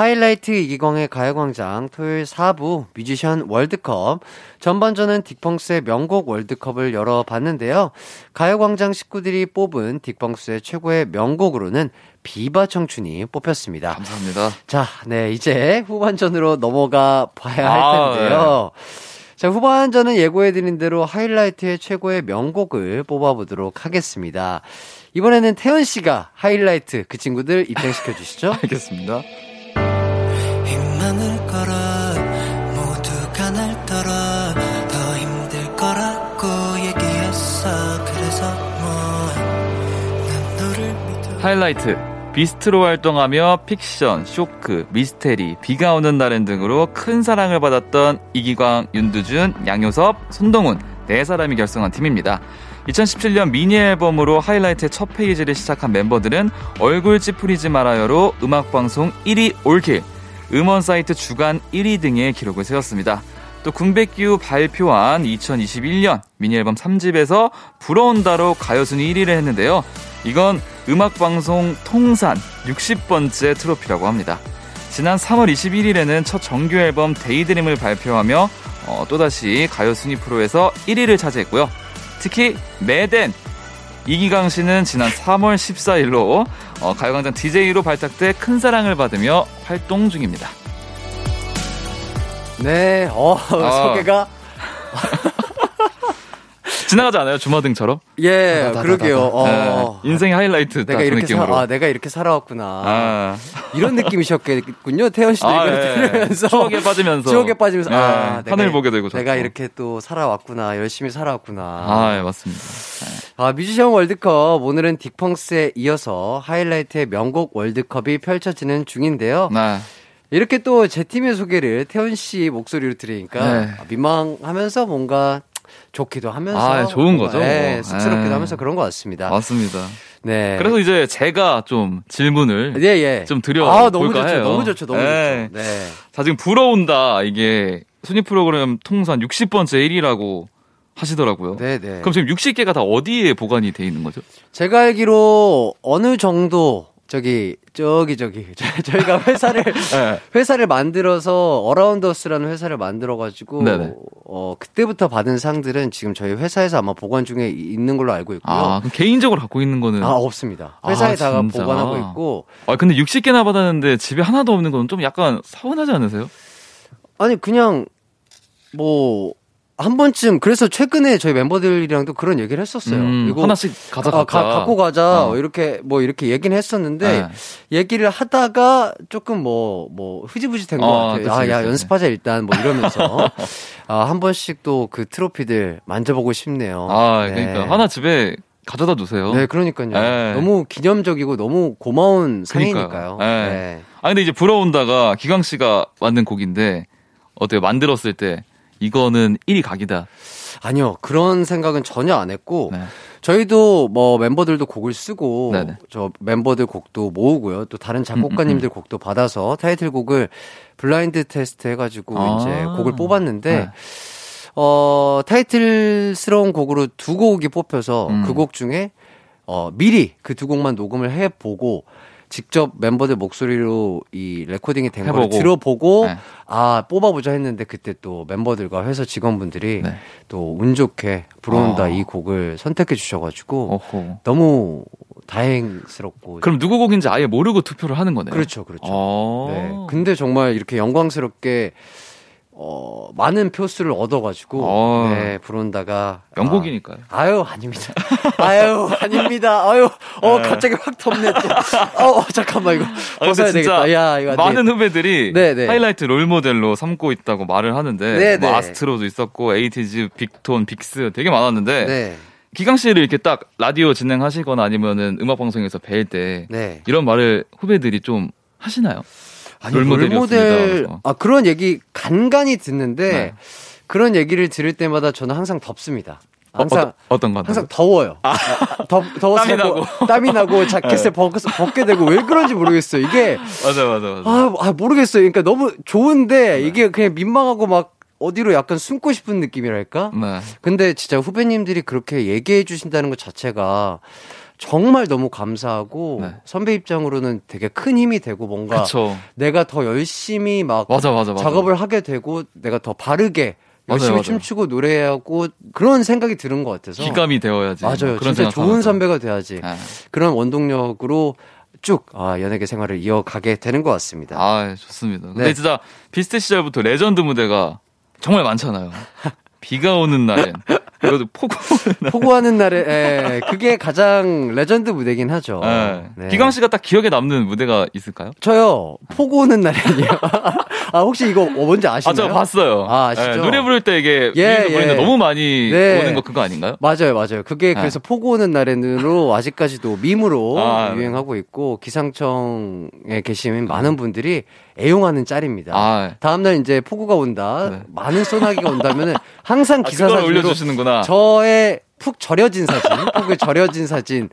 하이라이트 이기광의 가요광장 토요일 4부 뮤지션 월드컵 전반전은 딕펑스의 명곡 월드컵을 열어봤는데요. 가요광장 식구들이 뽑은 딕펑스의 최고의 명곡으로는 비바 청춘이 뽑혔습니다. 감사합니다. 자, 네, 이제 후반전으로 넘어가 봐야 할 아, 텐데요. 자, 후반전은 예고해드린 대로 하이라이트의 최고의 명곡을 뽑아보도록 하겠습니다. 이번에는 태연 씨가 하이라이트 그 친구들 입장시켜 주시죠. 알겠습니다. 하이라이트 비스트로 활동하며 픽션, 쇼크, 미스테리, 비가 오는 날엔 등으로 큰 사랑을 받았던 이기광, 윤두준, 양효섭, 손동훈 네 사람이 결성한 팀입니다. 2017년 미니 앨범으로 하이라이트의 첫 페이지를 시작한 멤버들은 얼굴 찌푸리지 말아요로 음악방송 1위 all-kill, 음원 사이트 주간 1위 등의 기록을 세웠습니다. 또 군백기 후 발표한 2021년 미니 앨범 3집에서 불어온다로 가요순위 1위를 했는데요. 이건 음악방송 통산 60번째 트로피라고 합니다. 지난 3월 21일에는 첫 정규 앨범 Daydream을 발표하며 어, 또다시 가요 순위 프로에서 1위를 차지했고요. 특히 메덴 이기강 씨는 지난 3월 14일로 어, 가요광장 DJ로 발탁돼 큰 사랑을 받으며 활동 중입니다. 네, 어, 아. 소개가 지나가지 않아요? 주마등처럼? 예, 다다다다다. 그러게요. 어. 네, 인생의 하이라이트 내가 딱그 이렇게 살, 느낌으로. 아, 내가 이렇게 살아왔구나. 아, 이런 느낌이셨겠군요. 태연 씨도 아, 이걸 예. 들으면서 추억에 빠지면서. 추억에 빠지면서 예, 아, 하늘 보게 되고 내가 자꾸. 이렇게 또 살아왔구나. 열심히 살아왔구나. 아, 예, 맞습니다. 아, 뮤지션 월드컵 오늘은 딕펑스에 이어서 하이라이트의 명곡 월드컵이 펼쳐지는 중인데요. 네. 이렇게 또 제 팀의 소개를 태연 씨 목소리로 들으니까 네. 아, 민망하면서 뭔가 좋기도 하면서 아, 좋은 뭔가, 거죠. 예, 뭐. 쑥스럽기도 예. 하면서 그런 것 같습니다. 맞습니다. 네. 그래서 이제 제가 좀 질문을 예, 예. 좀 드려 아, 너무 볼까 좋죠. 해요. 너무 좋죠. 너무 네. 좋죠. 네. 자, 지금 불어온다. 이게 순위 프로그램 통산 60번째 1위라고 하시더라고요. 네, 네. 그럼 지금 60개가 다 어디에 보관이 돼 있는 거죠? 제가 알기로 어느 정도 저기 저기 저기 저- 저희가 회사를 네. 회사를 만들어서 어라운더스라는 회사를 만들어 가지고. 어 그때부터 받은 상들은 지금 저희 회사에서 아마 보관 중에 있는 걸로 알고 있고요. 아, 개인적으로 갖고 있는 거는 아, 없습니다. 회사에다가 아? 보관하고 있고 아, 근데 60개나 받았는데 집에 하나도 없는 건 좀 약간 서운하지 않으세요? 아니 그냥 뭐 한 번쯤 그래서 최근에 저희 멤버들이랑도 그런 얘기를 했었어요. 음, 이거 하나씩 가져가자. 아, 가, 갖고 가자 어. 이렇게 뭐 이렇게 얘기는 했었는데 네. 얘기를 하다가 조금 뭐뭐 흐지부지 된것 어, 같아요. 그치, 아, 야 그치. 연습하자 일단 뭐 이러면서 아, 한 번씩 또 그 트로피들 만져보고 싶네요. 아, 네. 그러니까 하나 집에 가져다 두세요. 네, 그러니까요. 네. 너무 기념적이고 너무 고마운 상이니까요. 네. 네. 아 근데 이제 불어온다가 기광 씨가 만든 곡인데 어때요? 만들었을 때 이거는 1위 각이다. 아니요, 그런 생각은 전혀 안 했고, 네. 저희도 뭐 멤버들도 곡을 쓰고, 네네. 저 멤버들 곡도 모으고요. 또 다른 작곡가님들 음, 곡도 받아서 타이틀곡을 블라인드 테스트 해 가지고 아. 이제 곡을 뽑았는데, 네. 어, 타이틀스러운 곡으로 두 곡이 뽑혀서 음. 그곡 중에, 어, 미리 그 두 곡만 녹음을 해보고, 직접 멤버들 목소리로 이 레코딩이 된걸 해보고. 들어보고, 네. 아, 뽑아보자 했는데 그때 또 멤버들과 회사 직원분들이 네. 또운 좋게 불어온다 아. 이 곡을 선택해 주셔가지고 어허. 너무 다행스럽고. 그럼 누구 곡인지 아예 모르고 투표를 하는 거네요. 그렇죠, 그렇죠. 어. 네. 근데 정말 이렇게 영광스럽게 어, 많은 표수를 얻어가지고 어. 네, 불어온다가 명곡이니까요. 아, 아유 아닙니다. 아유 아닙니다. 아유 어 네. 갑자기 확 덥네 또. 어, 어, 잠깐만 이거 아, 벗어야 진짜 되겠다. 야 이거 안 많은 되겠다. 후배들이 네, 네. 하이라이트 롤 모델로 삼고 있다고 말을 하는데 네, 뭐 네. 아스트로도 있었고 에이티즈, 빅톤, 빅스 되게 많았는데 네. 기광 씨를 이렇게 딱 라디오 진행하시거나 아니면은 음악 방송에서 뵐때 네. 이런 말을 후배들이 좀 하시나요? 아니. 롤모델. 아, 그런 얘기 간간히 듣는데, 네. 그런 얘기를 들을 때마다 저는 항상 덥습니다. 항상, 어, 떤 건? 항상 더워요. 아, 더, 더워서 땀이 자꾸 나고. 땀이 나고 자켓을 벗, 벗게 되고 왜 그런지 모르겠어요. 이게, 맞아 맞아 맞아. 아, 아, 모르겠어요. 그러니까 너무 좋은데, 이게 그냥 민망하고 막 어디로 약간 숨고 싶은 느낌이랄까? 네. 근데 진짜 후배님들이 그렇게 얘기해 주신다는 것 자체가 정말 너무 감사하고 네. 선배 입장으로는 되게 큰 힘이 되고 뭔가 그쵸. 내가 더 열심히 막 맞아 맞아 맞아. 작업을 하게 되고 내가 더 바르게 열심히 맞아요, 맞아요. 춤추고 노래하고 그런 생각이 드는 것 같아서 귀감이 되어야지. 맞아요. 그런 진짜 좋은 하면서. 선배가 돼야지. 네. 그런 원동력으로 쭉 아, 연예계 생활을 이어가게 되는 것 같습니다. 아 좋습니다. 근데 네. 진짜 비스트 시절부터 레전드 무대가 정말 많잖아요. 비가 오는 날엔 이것도 날. 폭우 오는 날에 예, 그게 가장 레전드 무대긴 하죠. 네. 네. 기광 씨가 딱 기억에 남는 무대가 있을까요? 저요 폭우 오는 날이요. 아 혹시 이거 뭔지 아시나요? 아, 저 봤어요. 아, 아시죠? 네, 노래 부를 때 이게 예, 예. 너무 많이 네. 오는 거 그거 아닌가요? 맞아요, 맞아요. 그게 네. 그래서 포고 오는 날에는로 아직까지도 밈으로 아, 네. 유행하고 있고 기상청에 계신 많은 분들이 애용하는 짤입니다. 아. 다음날 이제 폭우가 온다, 네. 많은 소나기가 온다면은 항상 아, 기사 사진으로 올려주시는구나. 저의 푹 절여진 사진, 폭에 절여진 사진,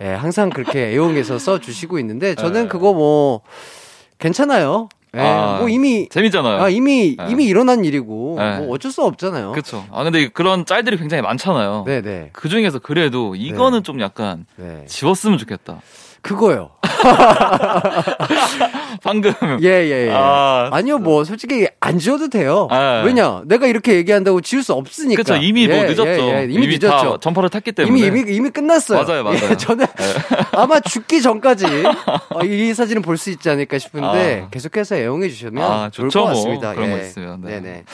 예, 항상 그렇게 애용해서 써 주시고 있는데 저는 네. 그거 뭐 괜찮아요. 예, 아, 뭐 이미 재밌잖아요. 아, 이미 네. 이미 일어난 일이고 네. 뭐 어쩔 수 없잖아요. 그렇죠. 아 근데 그런 짤들이 굉장히 많잖아요. 네네. 그 중에서 그래도 이거는 좀 약간 네. 지웠으면 좋겠다. 그거요. 방금 예, 예, 예. 아, 아, 니요 뭐, 솔직히, 안 지워도 돼요. 아, 왜냐? 내가 이렇게 얘기한다고 지울 수 없으니까. 그렇죠. 이미 뭐 예, 늦었죠. 예, 예. 이미, 다 늦었죠. 전파를 탔기 때문에 이미, 이미, 이미 끝났어요. 맞아요, 맞아요. 예, 저는 아마 죽기 전까지 어, 이 사진을 볼수 있지 않을까 싶은데 아. 계속해서 애용해 주시면 아, 좋을 것 뭐. 같습니다. 그런 예. 거 있으면, 네. 네네.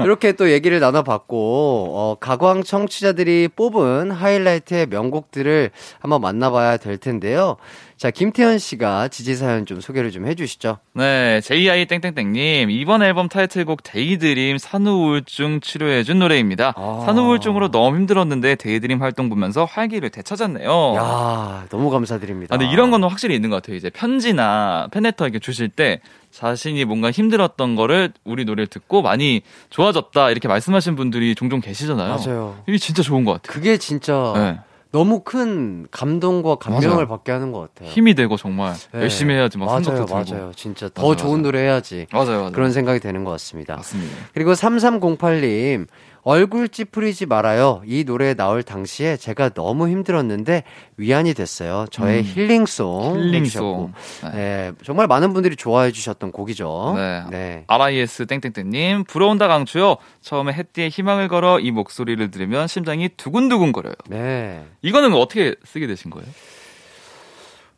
이렇게 또 얘기를 나눠봤고, 어, 가광 청취자들이 뽑은 하이라이트의 명곡들을 한번 만나봐야 될 텐데요. 자, 김태현 씨가 지지 사연 좀 소개를 좀 해주시죠. 네, JI 땡땡땡님 이번 앨범 타이틀곡 Daydream 산후우울증 치료해준 노래입니다. 아. 산후우울증으로 너무 힘들었는데 Daydream 활동 보면서 활기를 되찾았네요. 야 너무 감사드립니다. 아, 근데 이런 건 확실히 있는 것 같아요. 이제 편지나 팬레터 이렇게 주실 때 자신이 뭔가 힘들었던 거를 우리 노래를 듣고 많이 좋아졌다 이렇게 말씀하신 분들이 종종 계시잖아요. 맞아요. 이게 진짜 좋은 것 같아요. 그게 진짜 네. 너무 큰 감동과 감명을 맞아요. 받게 하는 것 같아요. 힘이 되고 정말 네. 열심히 해야지 막 맞아요, 생각도 들고. 맞아요. 진짜 더 맞아요, 좋은 맞아요. 노래 해야지. 맞아요, 맞아요. 그런 생각이 되는 것 같습니다. 맞습니다. 그리고 3308님, 얼굴 찌푸리지 말아요. 이 노래 나올 당시에 제가 너무 힘들었는데 위안이 됐어요. 저의 음. 힐링송. 힐링송. 네. 네, 정말 많은 분들이 좋아해 주셨던 곡이죠. 네. 네. RIS 땡땡땡님 부러운다 강추요. 처음에 햇띠에 희망을 걸어 이 목소리를 들으면 심장이 두근두근 거려요. 네. 이거는 어떻게 쓰게 되신 거예요?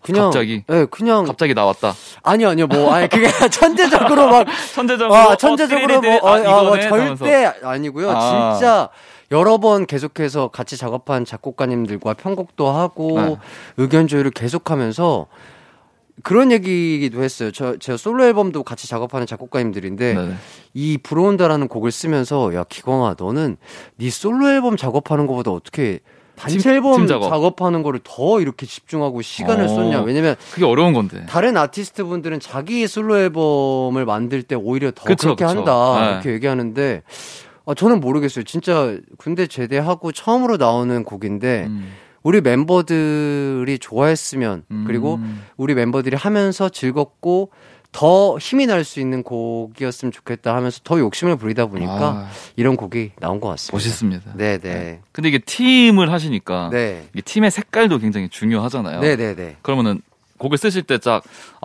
그냥. 갑자기? 네, 그냥. 갑자기 나왔다. 아니요, 아니요, 뭐, 아니, 그게 천재적으로 막. 천재적으로 아, 어, 천재적으로 뭐, 띠리리리, 어, 아, 어, 뭐 이거네 절대 하면서. 아니고요. 아. 진짜 여러 번 계속해서 같이 작업한 작곡가님들과 편곡도 하고 네. 의견 조율을 계속하면서 그런 얘기도 했어요. 저, 제가 솔로 앨범도 같이 작업하는 작곡가님들인데 네네. 이 부러운다라는 곡을 쓰면서 야 기광아 너는 네 솔로 앨범 작업하는 것보다 어떻게 단체 팀- 앨범 팀 작업. 작업 하는 거를 더 이렇게 집중하고 시간을 어. 썼냐 왜냐면 그게 어려운 건데. 다른 아티스트 분들은 자기 솔로 앨범을 만들 때 오히려 더 그쵸, 그렇게 그쵸. 한다 네. 이렇게 얘기하는데 아, 저는 모르겠어요. 진짜 군대 제대하고 처음으로 나오는 곡인데 음. 우리 멤버들이 좋아했으면 음. 그리고 우리 멤버들이 하면서 즐겁고 더 힘이 날 수 있는 곡이었으면 좋겠다 하면서 더 욕심을 부리다 보니까 아, 이런 곡이 나온 것 같습니다. 멋있습니다. 네네. 네. 근데 이게 팀을 하시니까 네. 이게 팀의 색깔도 굉장히 중요하잖아요. 네네네. 그러면은 곡을 쓰실 때딱아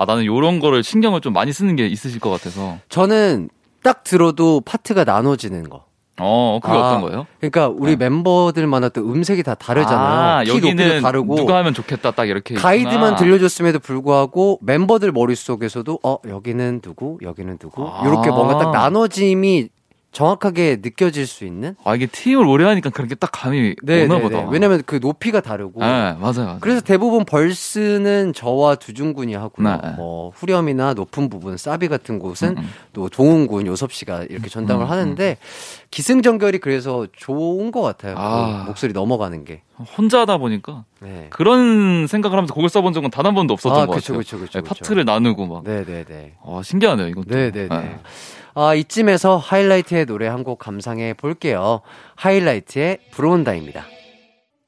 나는 요런 거를 신경을 좀 많이 쓰는 게 있으실 것 같아서. 저는 딱 들어도 파트가 나눠지는 거. 어, 그게 아, 어떤 거예요? 그러니까 우리 멤버들마다 또 음색이 다 다르잖아요. 아, 키 높이도 다르고 누가 하면 좋겠다 딱 이렇게 가이드만 있구나. 들려줬음에도 불구하고 멤버들 머릿속에서도 어 여기는 누구 여기는 누구 아. 이렇게 뭔가 딱 나눠짐이 정확하게 느껴질 수 있는? 아, 이게 팀을 오래 하니까 그렇게 딱 감이 네, 오나 네, 보다. 네. 왜냐면 그 높이가 다르고. 네, 맞아요, 맞아요. 그래서 대부분 벌스는 저와 두준군이 하고요. 네. 뭐 후렴이나 높은 부분, 사비 같은 곳은 음, 또 동훈군, 요섭 씨가 이렇게 전담을 음, 하는데 기승전결이 그래서 좋은 것 같아요. 아. 그 목소리 넘어가는 게. 혼자 하다 보니까 네. 그런 생각을 하면서 곡을 써본 적은 단 한 번도 없었던 아, 것 그쵸, 같아요. 그쵸, 그쵸, 네, 그쵸. 파트를 나누고 막. 네, 네, 네. 어, 신기하네요, 이것도. 네, 네, 네. 아, 이쯤에서 하이라이트의 노래 한 곡 감상해 볼게요. 하이라이트의 불어온다입니다.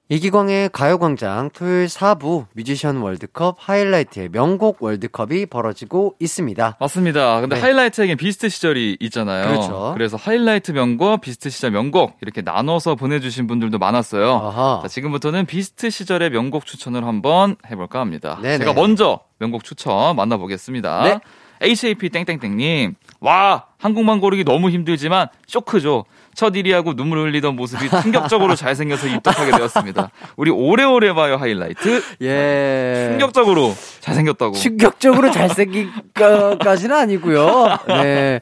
이기광의 가요광장 토요일 4부 뮤지션 월드컵 하이라이트의 명곡 월드컵이 벌어지고 있습니다. 맞습니다. 근데 네. 하이라이트에겐 비스트 시절이 있잖아요. 그렇죠. 래서 하이라이트 명곡, 비스트 시절 명곡 이렇게 나눠서 보내주신 분들도 많았어요. 자, 지금부터는 비스트 시절의 명곡 추천을 한번 해볼까 합니다. 네네. 제가 먼저 명곡 추천 만나보겠습니다. 네. HAP 땡땡땡님, 와 한 곡만 고르기 너무 힘들지만 쇼크죠. 첫 1위하고 눈물 흘리던 모습이 충격적으로 잘생겨서 입덕하게 되었습니다. 우리 오래오래 봐요 하이라이트. 예. 충격적으로 잘생겼다고. 충격적으로 잘생기까지는 아니고요. 네.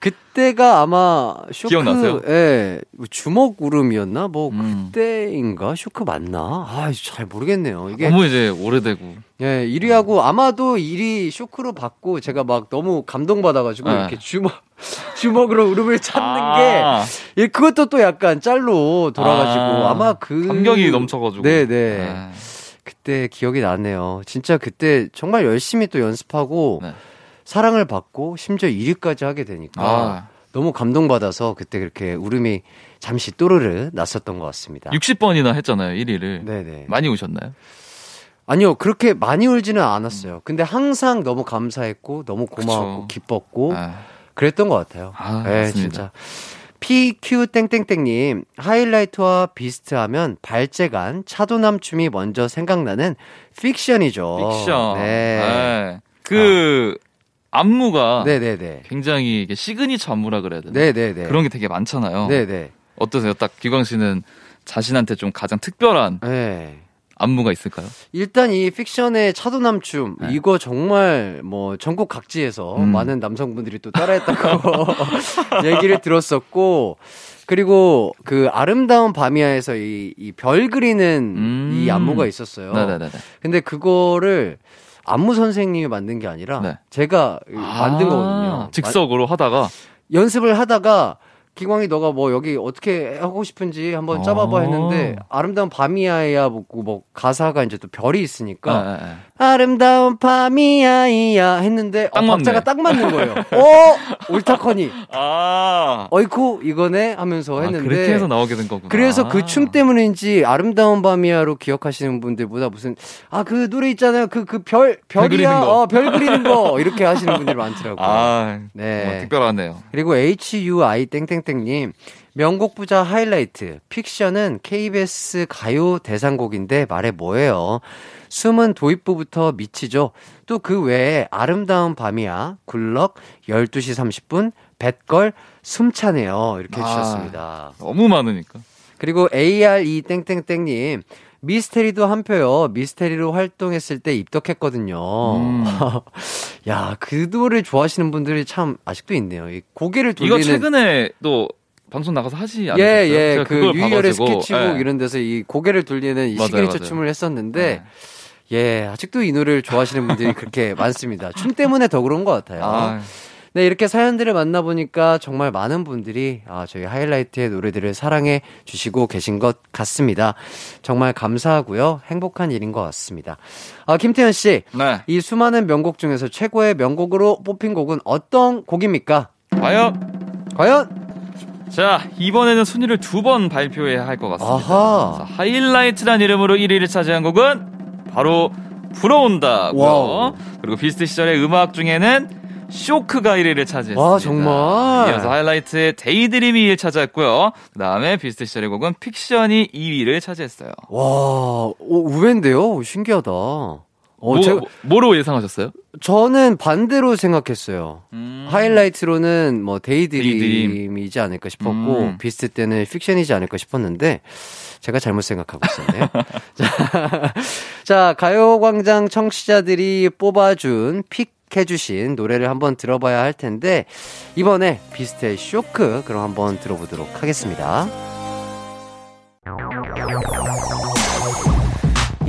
그때가 아마 쇼크 기억나세요? 예. 주먹 울음이었나? 뭐 음. 그때인가? 쇼크 맞나? 아, 잘 모르겠네요. 이게 너무 이제 오래되고. 예, 1위하고 아마도 1위 쇼크로 받고 제가 막 너무 감동받아 가지고 네. 이렇게 주먹 주먹으로 울음을 찾는 아. 게 예, 그것도 또 약간 짤로 돌아가지고 아. 아, 마그 감격이 넘쳐가지고. 네, 네. 네. 그때 기억이 나네요. 진짜 그때 정말 열심히 또 연습하고 네. 사랑을 받고 심지어 1위까지 하게 되니까 아. 너무 감동받아서 그때 그렇게 울음이 잠시 또르르 났었던 것 같습니다. 60번이나 했잖아요, 1위를. 네네. 많이 우셨나요? 아니요, 그렇게 많이 울지는 않았어요. 근데 항상 너무 감사했고, 너무 고마웠고, 그쵸. 기뻤고, 아, 그랬던 것 같아요. 아, 네, 맞습니다. 진짜. PQ땡땡땡님, 하이라이트와 비스트 하면 발재간, 차도남 춤이 먼저 생각나는 픽션이죠. 픽션. 네. 네. 그, 안무가 네네네. 굉장히 이게 시그니처 안무라 그래야 되나? 네네네. 그런 게 되게 많잖아요. 네네. 어떠세요? 딱 기광 씨는 자신한테 좀 가장 특별한 네. 안무가 있을까요? 일단 이 픽션의 차도남 춤, 네. 이거 정말 뭐 전국 각지에서 음. 많은 남성분들이 또 따라했다고 얘기를 들었었고, 그리고 그 아름다운 밤이야에서 이, 이별 그리는 음. 이 안무가 있었어요. 네네네. 근데 그거를 안무 선생님이 만든 게 아니라 네. 제가 만든 아, 거거든요. 즉석으로 하다가 연습을 하다가 기광이 너가 뭐 여기 어떻게 하고 싶은지 한번 짜봐봐 어. 했는데 아름다운 밤이야야 뭐, 뭐 가사가 이제 또 별이 있으니까 네, 네, 네. 아름다운 밤이야 이야 했는데 어, 딱 맞네. 박자가 딱 맞는 거예요. 어 옳다커니 아, 어이쿠 이거네 하면서 아, 했는데 그렇게 해서 나오게 된 거구나. 그래서 그 춤 때문인지 아름다운 밤이야로 기억하시는 분들보다 무슨 아 그 노래 있잖아요 그 그 별 별이야. 어별 그리는 거 이렇게 하시는 분들이 많더라고요. 아, 네. 뭐 특별하네요. 그리고 HUI 땡땡땡님 명곡 부자 하이라이트 픽션은 KBS 가요 대상곡인데 말해 뭐예요? 숨은 도입부부터 미치죠. 또 그 외에 아름다운 밤이야, 굴럭, 12시 30분, 뱃걸, 숨차네요. 이렇게 아. 해주셨습니다. 너무 많으니까. 그리고 ARE 땡땡땡님 미스테리도 한 표요. 미스테리로 활동했을 때 입덕했거든요. 음. 야, 그 노래 좋아하시는 분들이 참 아직도 있네요. 이 고개를 돌리는 이거 최근에 또 방송 나가서 하지 않으셨어요? 예, 예. 그 유희열의 스케치북 예. 이런 데서 이 고개를 돌리는 이 맞아요, 시그니처 맞아요. 춤을 했었는데 네. 예, 아직도 이 노래를 좋아하시는 분들이 그렇게 많습니다. 춤 때문에 더 그런 것 같아요. 아, 네, 이렇게 사연들을 만나보니까 정말 많은 분들이 아, 저희 하이라이트의 노래들을 사랑해 주시고 계신 것 같습니다. 정말 감사하고요. 행복한 일인 것 같습니다. 아, 김태현 씨. 네. 이 수많은 명곡 중에서 최고의 명곡으로 뽑힌 곡은 어떤 곡입니까? 과연 과연? 자, 이번에는 순위를 두 번 발표해야 할 것 같습니다. 아하. 자, 하이라이트란 이름으로 1위를 차지한 곡은 바로 불어온다고요. 그리고 비스트 시절의 음악 중에는 쇼크가 1위를 차지했습니다. 와, 정말. 이어서 하이라이트의 Daydream이 1위를 차지했고요. 그 다음에 비스트 시절의 곡은 픽션이 2위를 차지했어요. 와, 오, 의외인데요? 신기하다. 어, 뭐, 제가, 뭐로 예상하셨어요? 저는 반대로 생각했어요. 음. 하이라이트로는 뭐 Daydream. Daydream이지 않을까 싶었고 음. 비스트 때는 픽션이지 않을까 싶었는데 제가 잘못 생각하고 있었네요. 자, 자, 가요광장 청취자들이 뽑아준 pick 해주신 노래를 한번 들어봐야 할 텐데, 이번에 비스트의 쇼크, 그럼 한번 들어보도록 하겠습니다.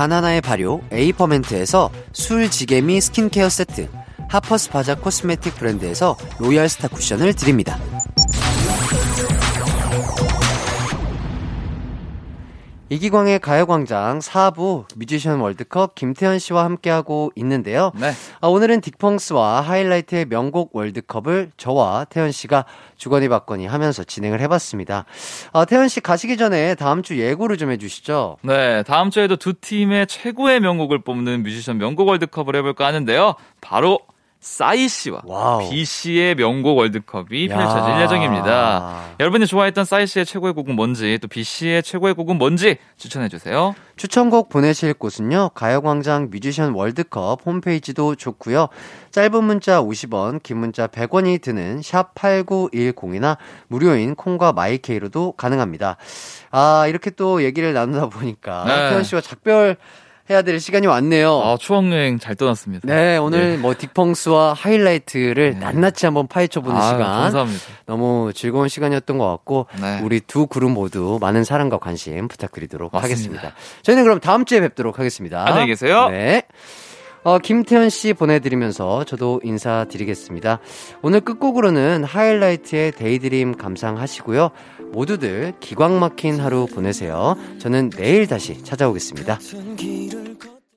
다나나의 발효 에이퍼멘트에서 술지게미 스킨케어 세트, 하퍼스 바자 코스메틱 브랜드에서 로얄 스타 쿠션을 드립니다. 이기광의 가요광장 4부 뮤지션 월드컵 김태현 씨와 함께하고 있는데요. 네. 아, 오늘은 딕펑스와 하이라이트의 명곡 월드컵을 저와 태현 씨가 주거니 받거니 하면서 진행을 해봤습니다. 아, 태현 씨 가시기 전에 다음 주 예고를 좀 해주시죠. 네, 다음 주에도 두 팀의 최고의 명곡을 뽑는 뮤지션 명곡 월드컵을 해볼까 하는데요. 바로 싸이 씨와 wow. 비 씨의 명곡 월드컵이 야. 펼쳐질 예정입니다. 여러분이 좋아했던 싸이 씨의 최고의 곡은 뭔지 또 비 씨의 최고의 곡은 뭔지 추천해 주세요. 추천곡 보내실 곳은요. 가요광장 뮤지션 월드컵 홈페이지도 좋고요. 짧은 문자 50원, 긴 문자 100원이 드는 샵 8910이나 무료인 콩과 마이케이로도 가능합니다. 아, 이렇게 또 얘기를 나누다 보니까 네. 태현 씨와 작별 해야 될 시간이 왔네요. 아, 추억여행 잘 떠났습니다. 네, 오늘 뭐 딕펑스와 하이라이트를 낱낱이 한번 파헤쳐 보는 아, 시간. 감사합니다. 너무 즐거운 시간이었던 것 같고, 네. 우리 두 그룹 모두 많은 사랑과 관심 부탁드리도록 맞습니다. 하겠습니다. 저희는 그럼 다음 주에 뵙도록 하겠습니다. 안녕히 계세요. 네. 어, 김태현 씨 보내드리면서 저도 인사드리겠습니다. 오늘 끝곡으로는 하이라이트의 Daydream 감상하시고요. 모두들 기광 막힌 하루 보내세요. 저는 내일 다시 찾아오겠습니다.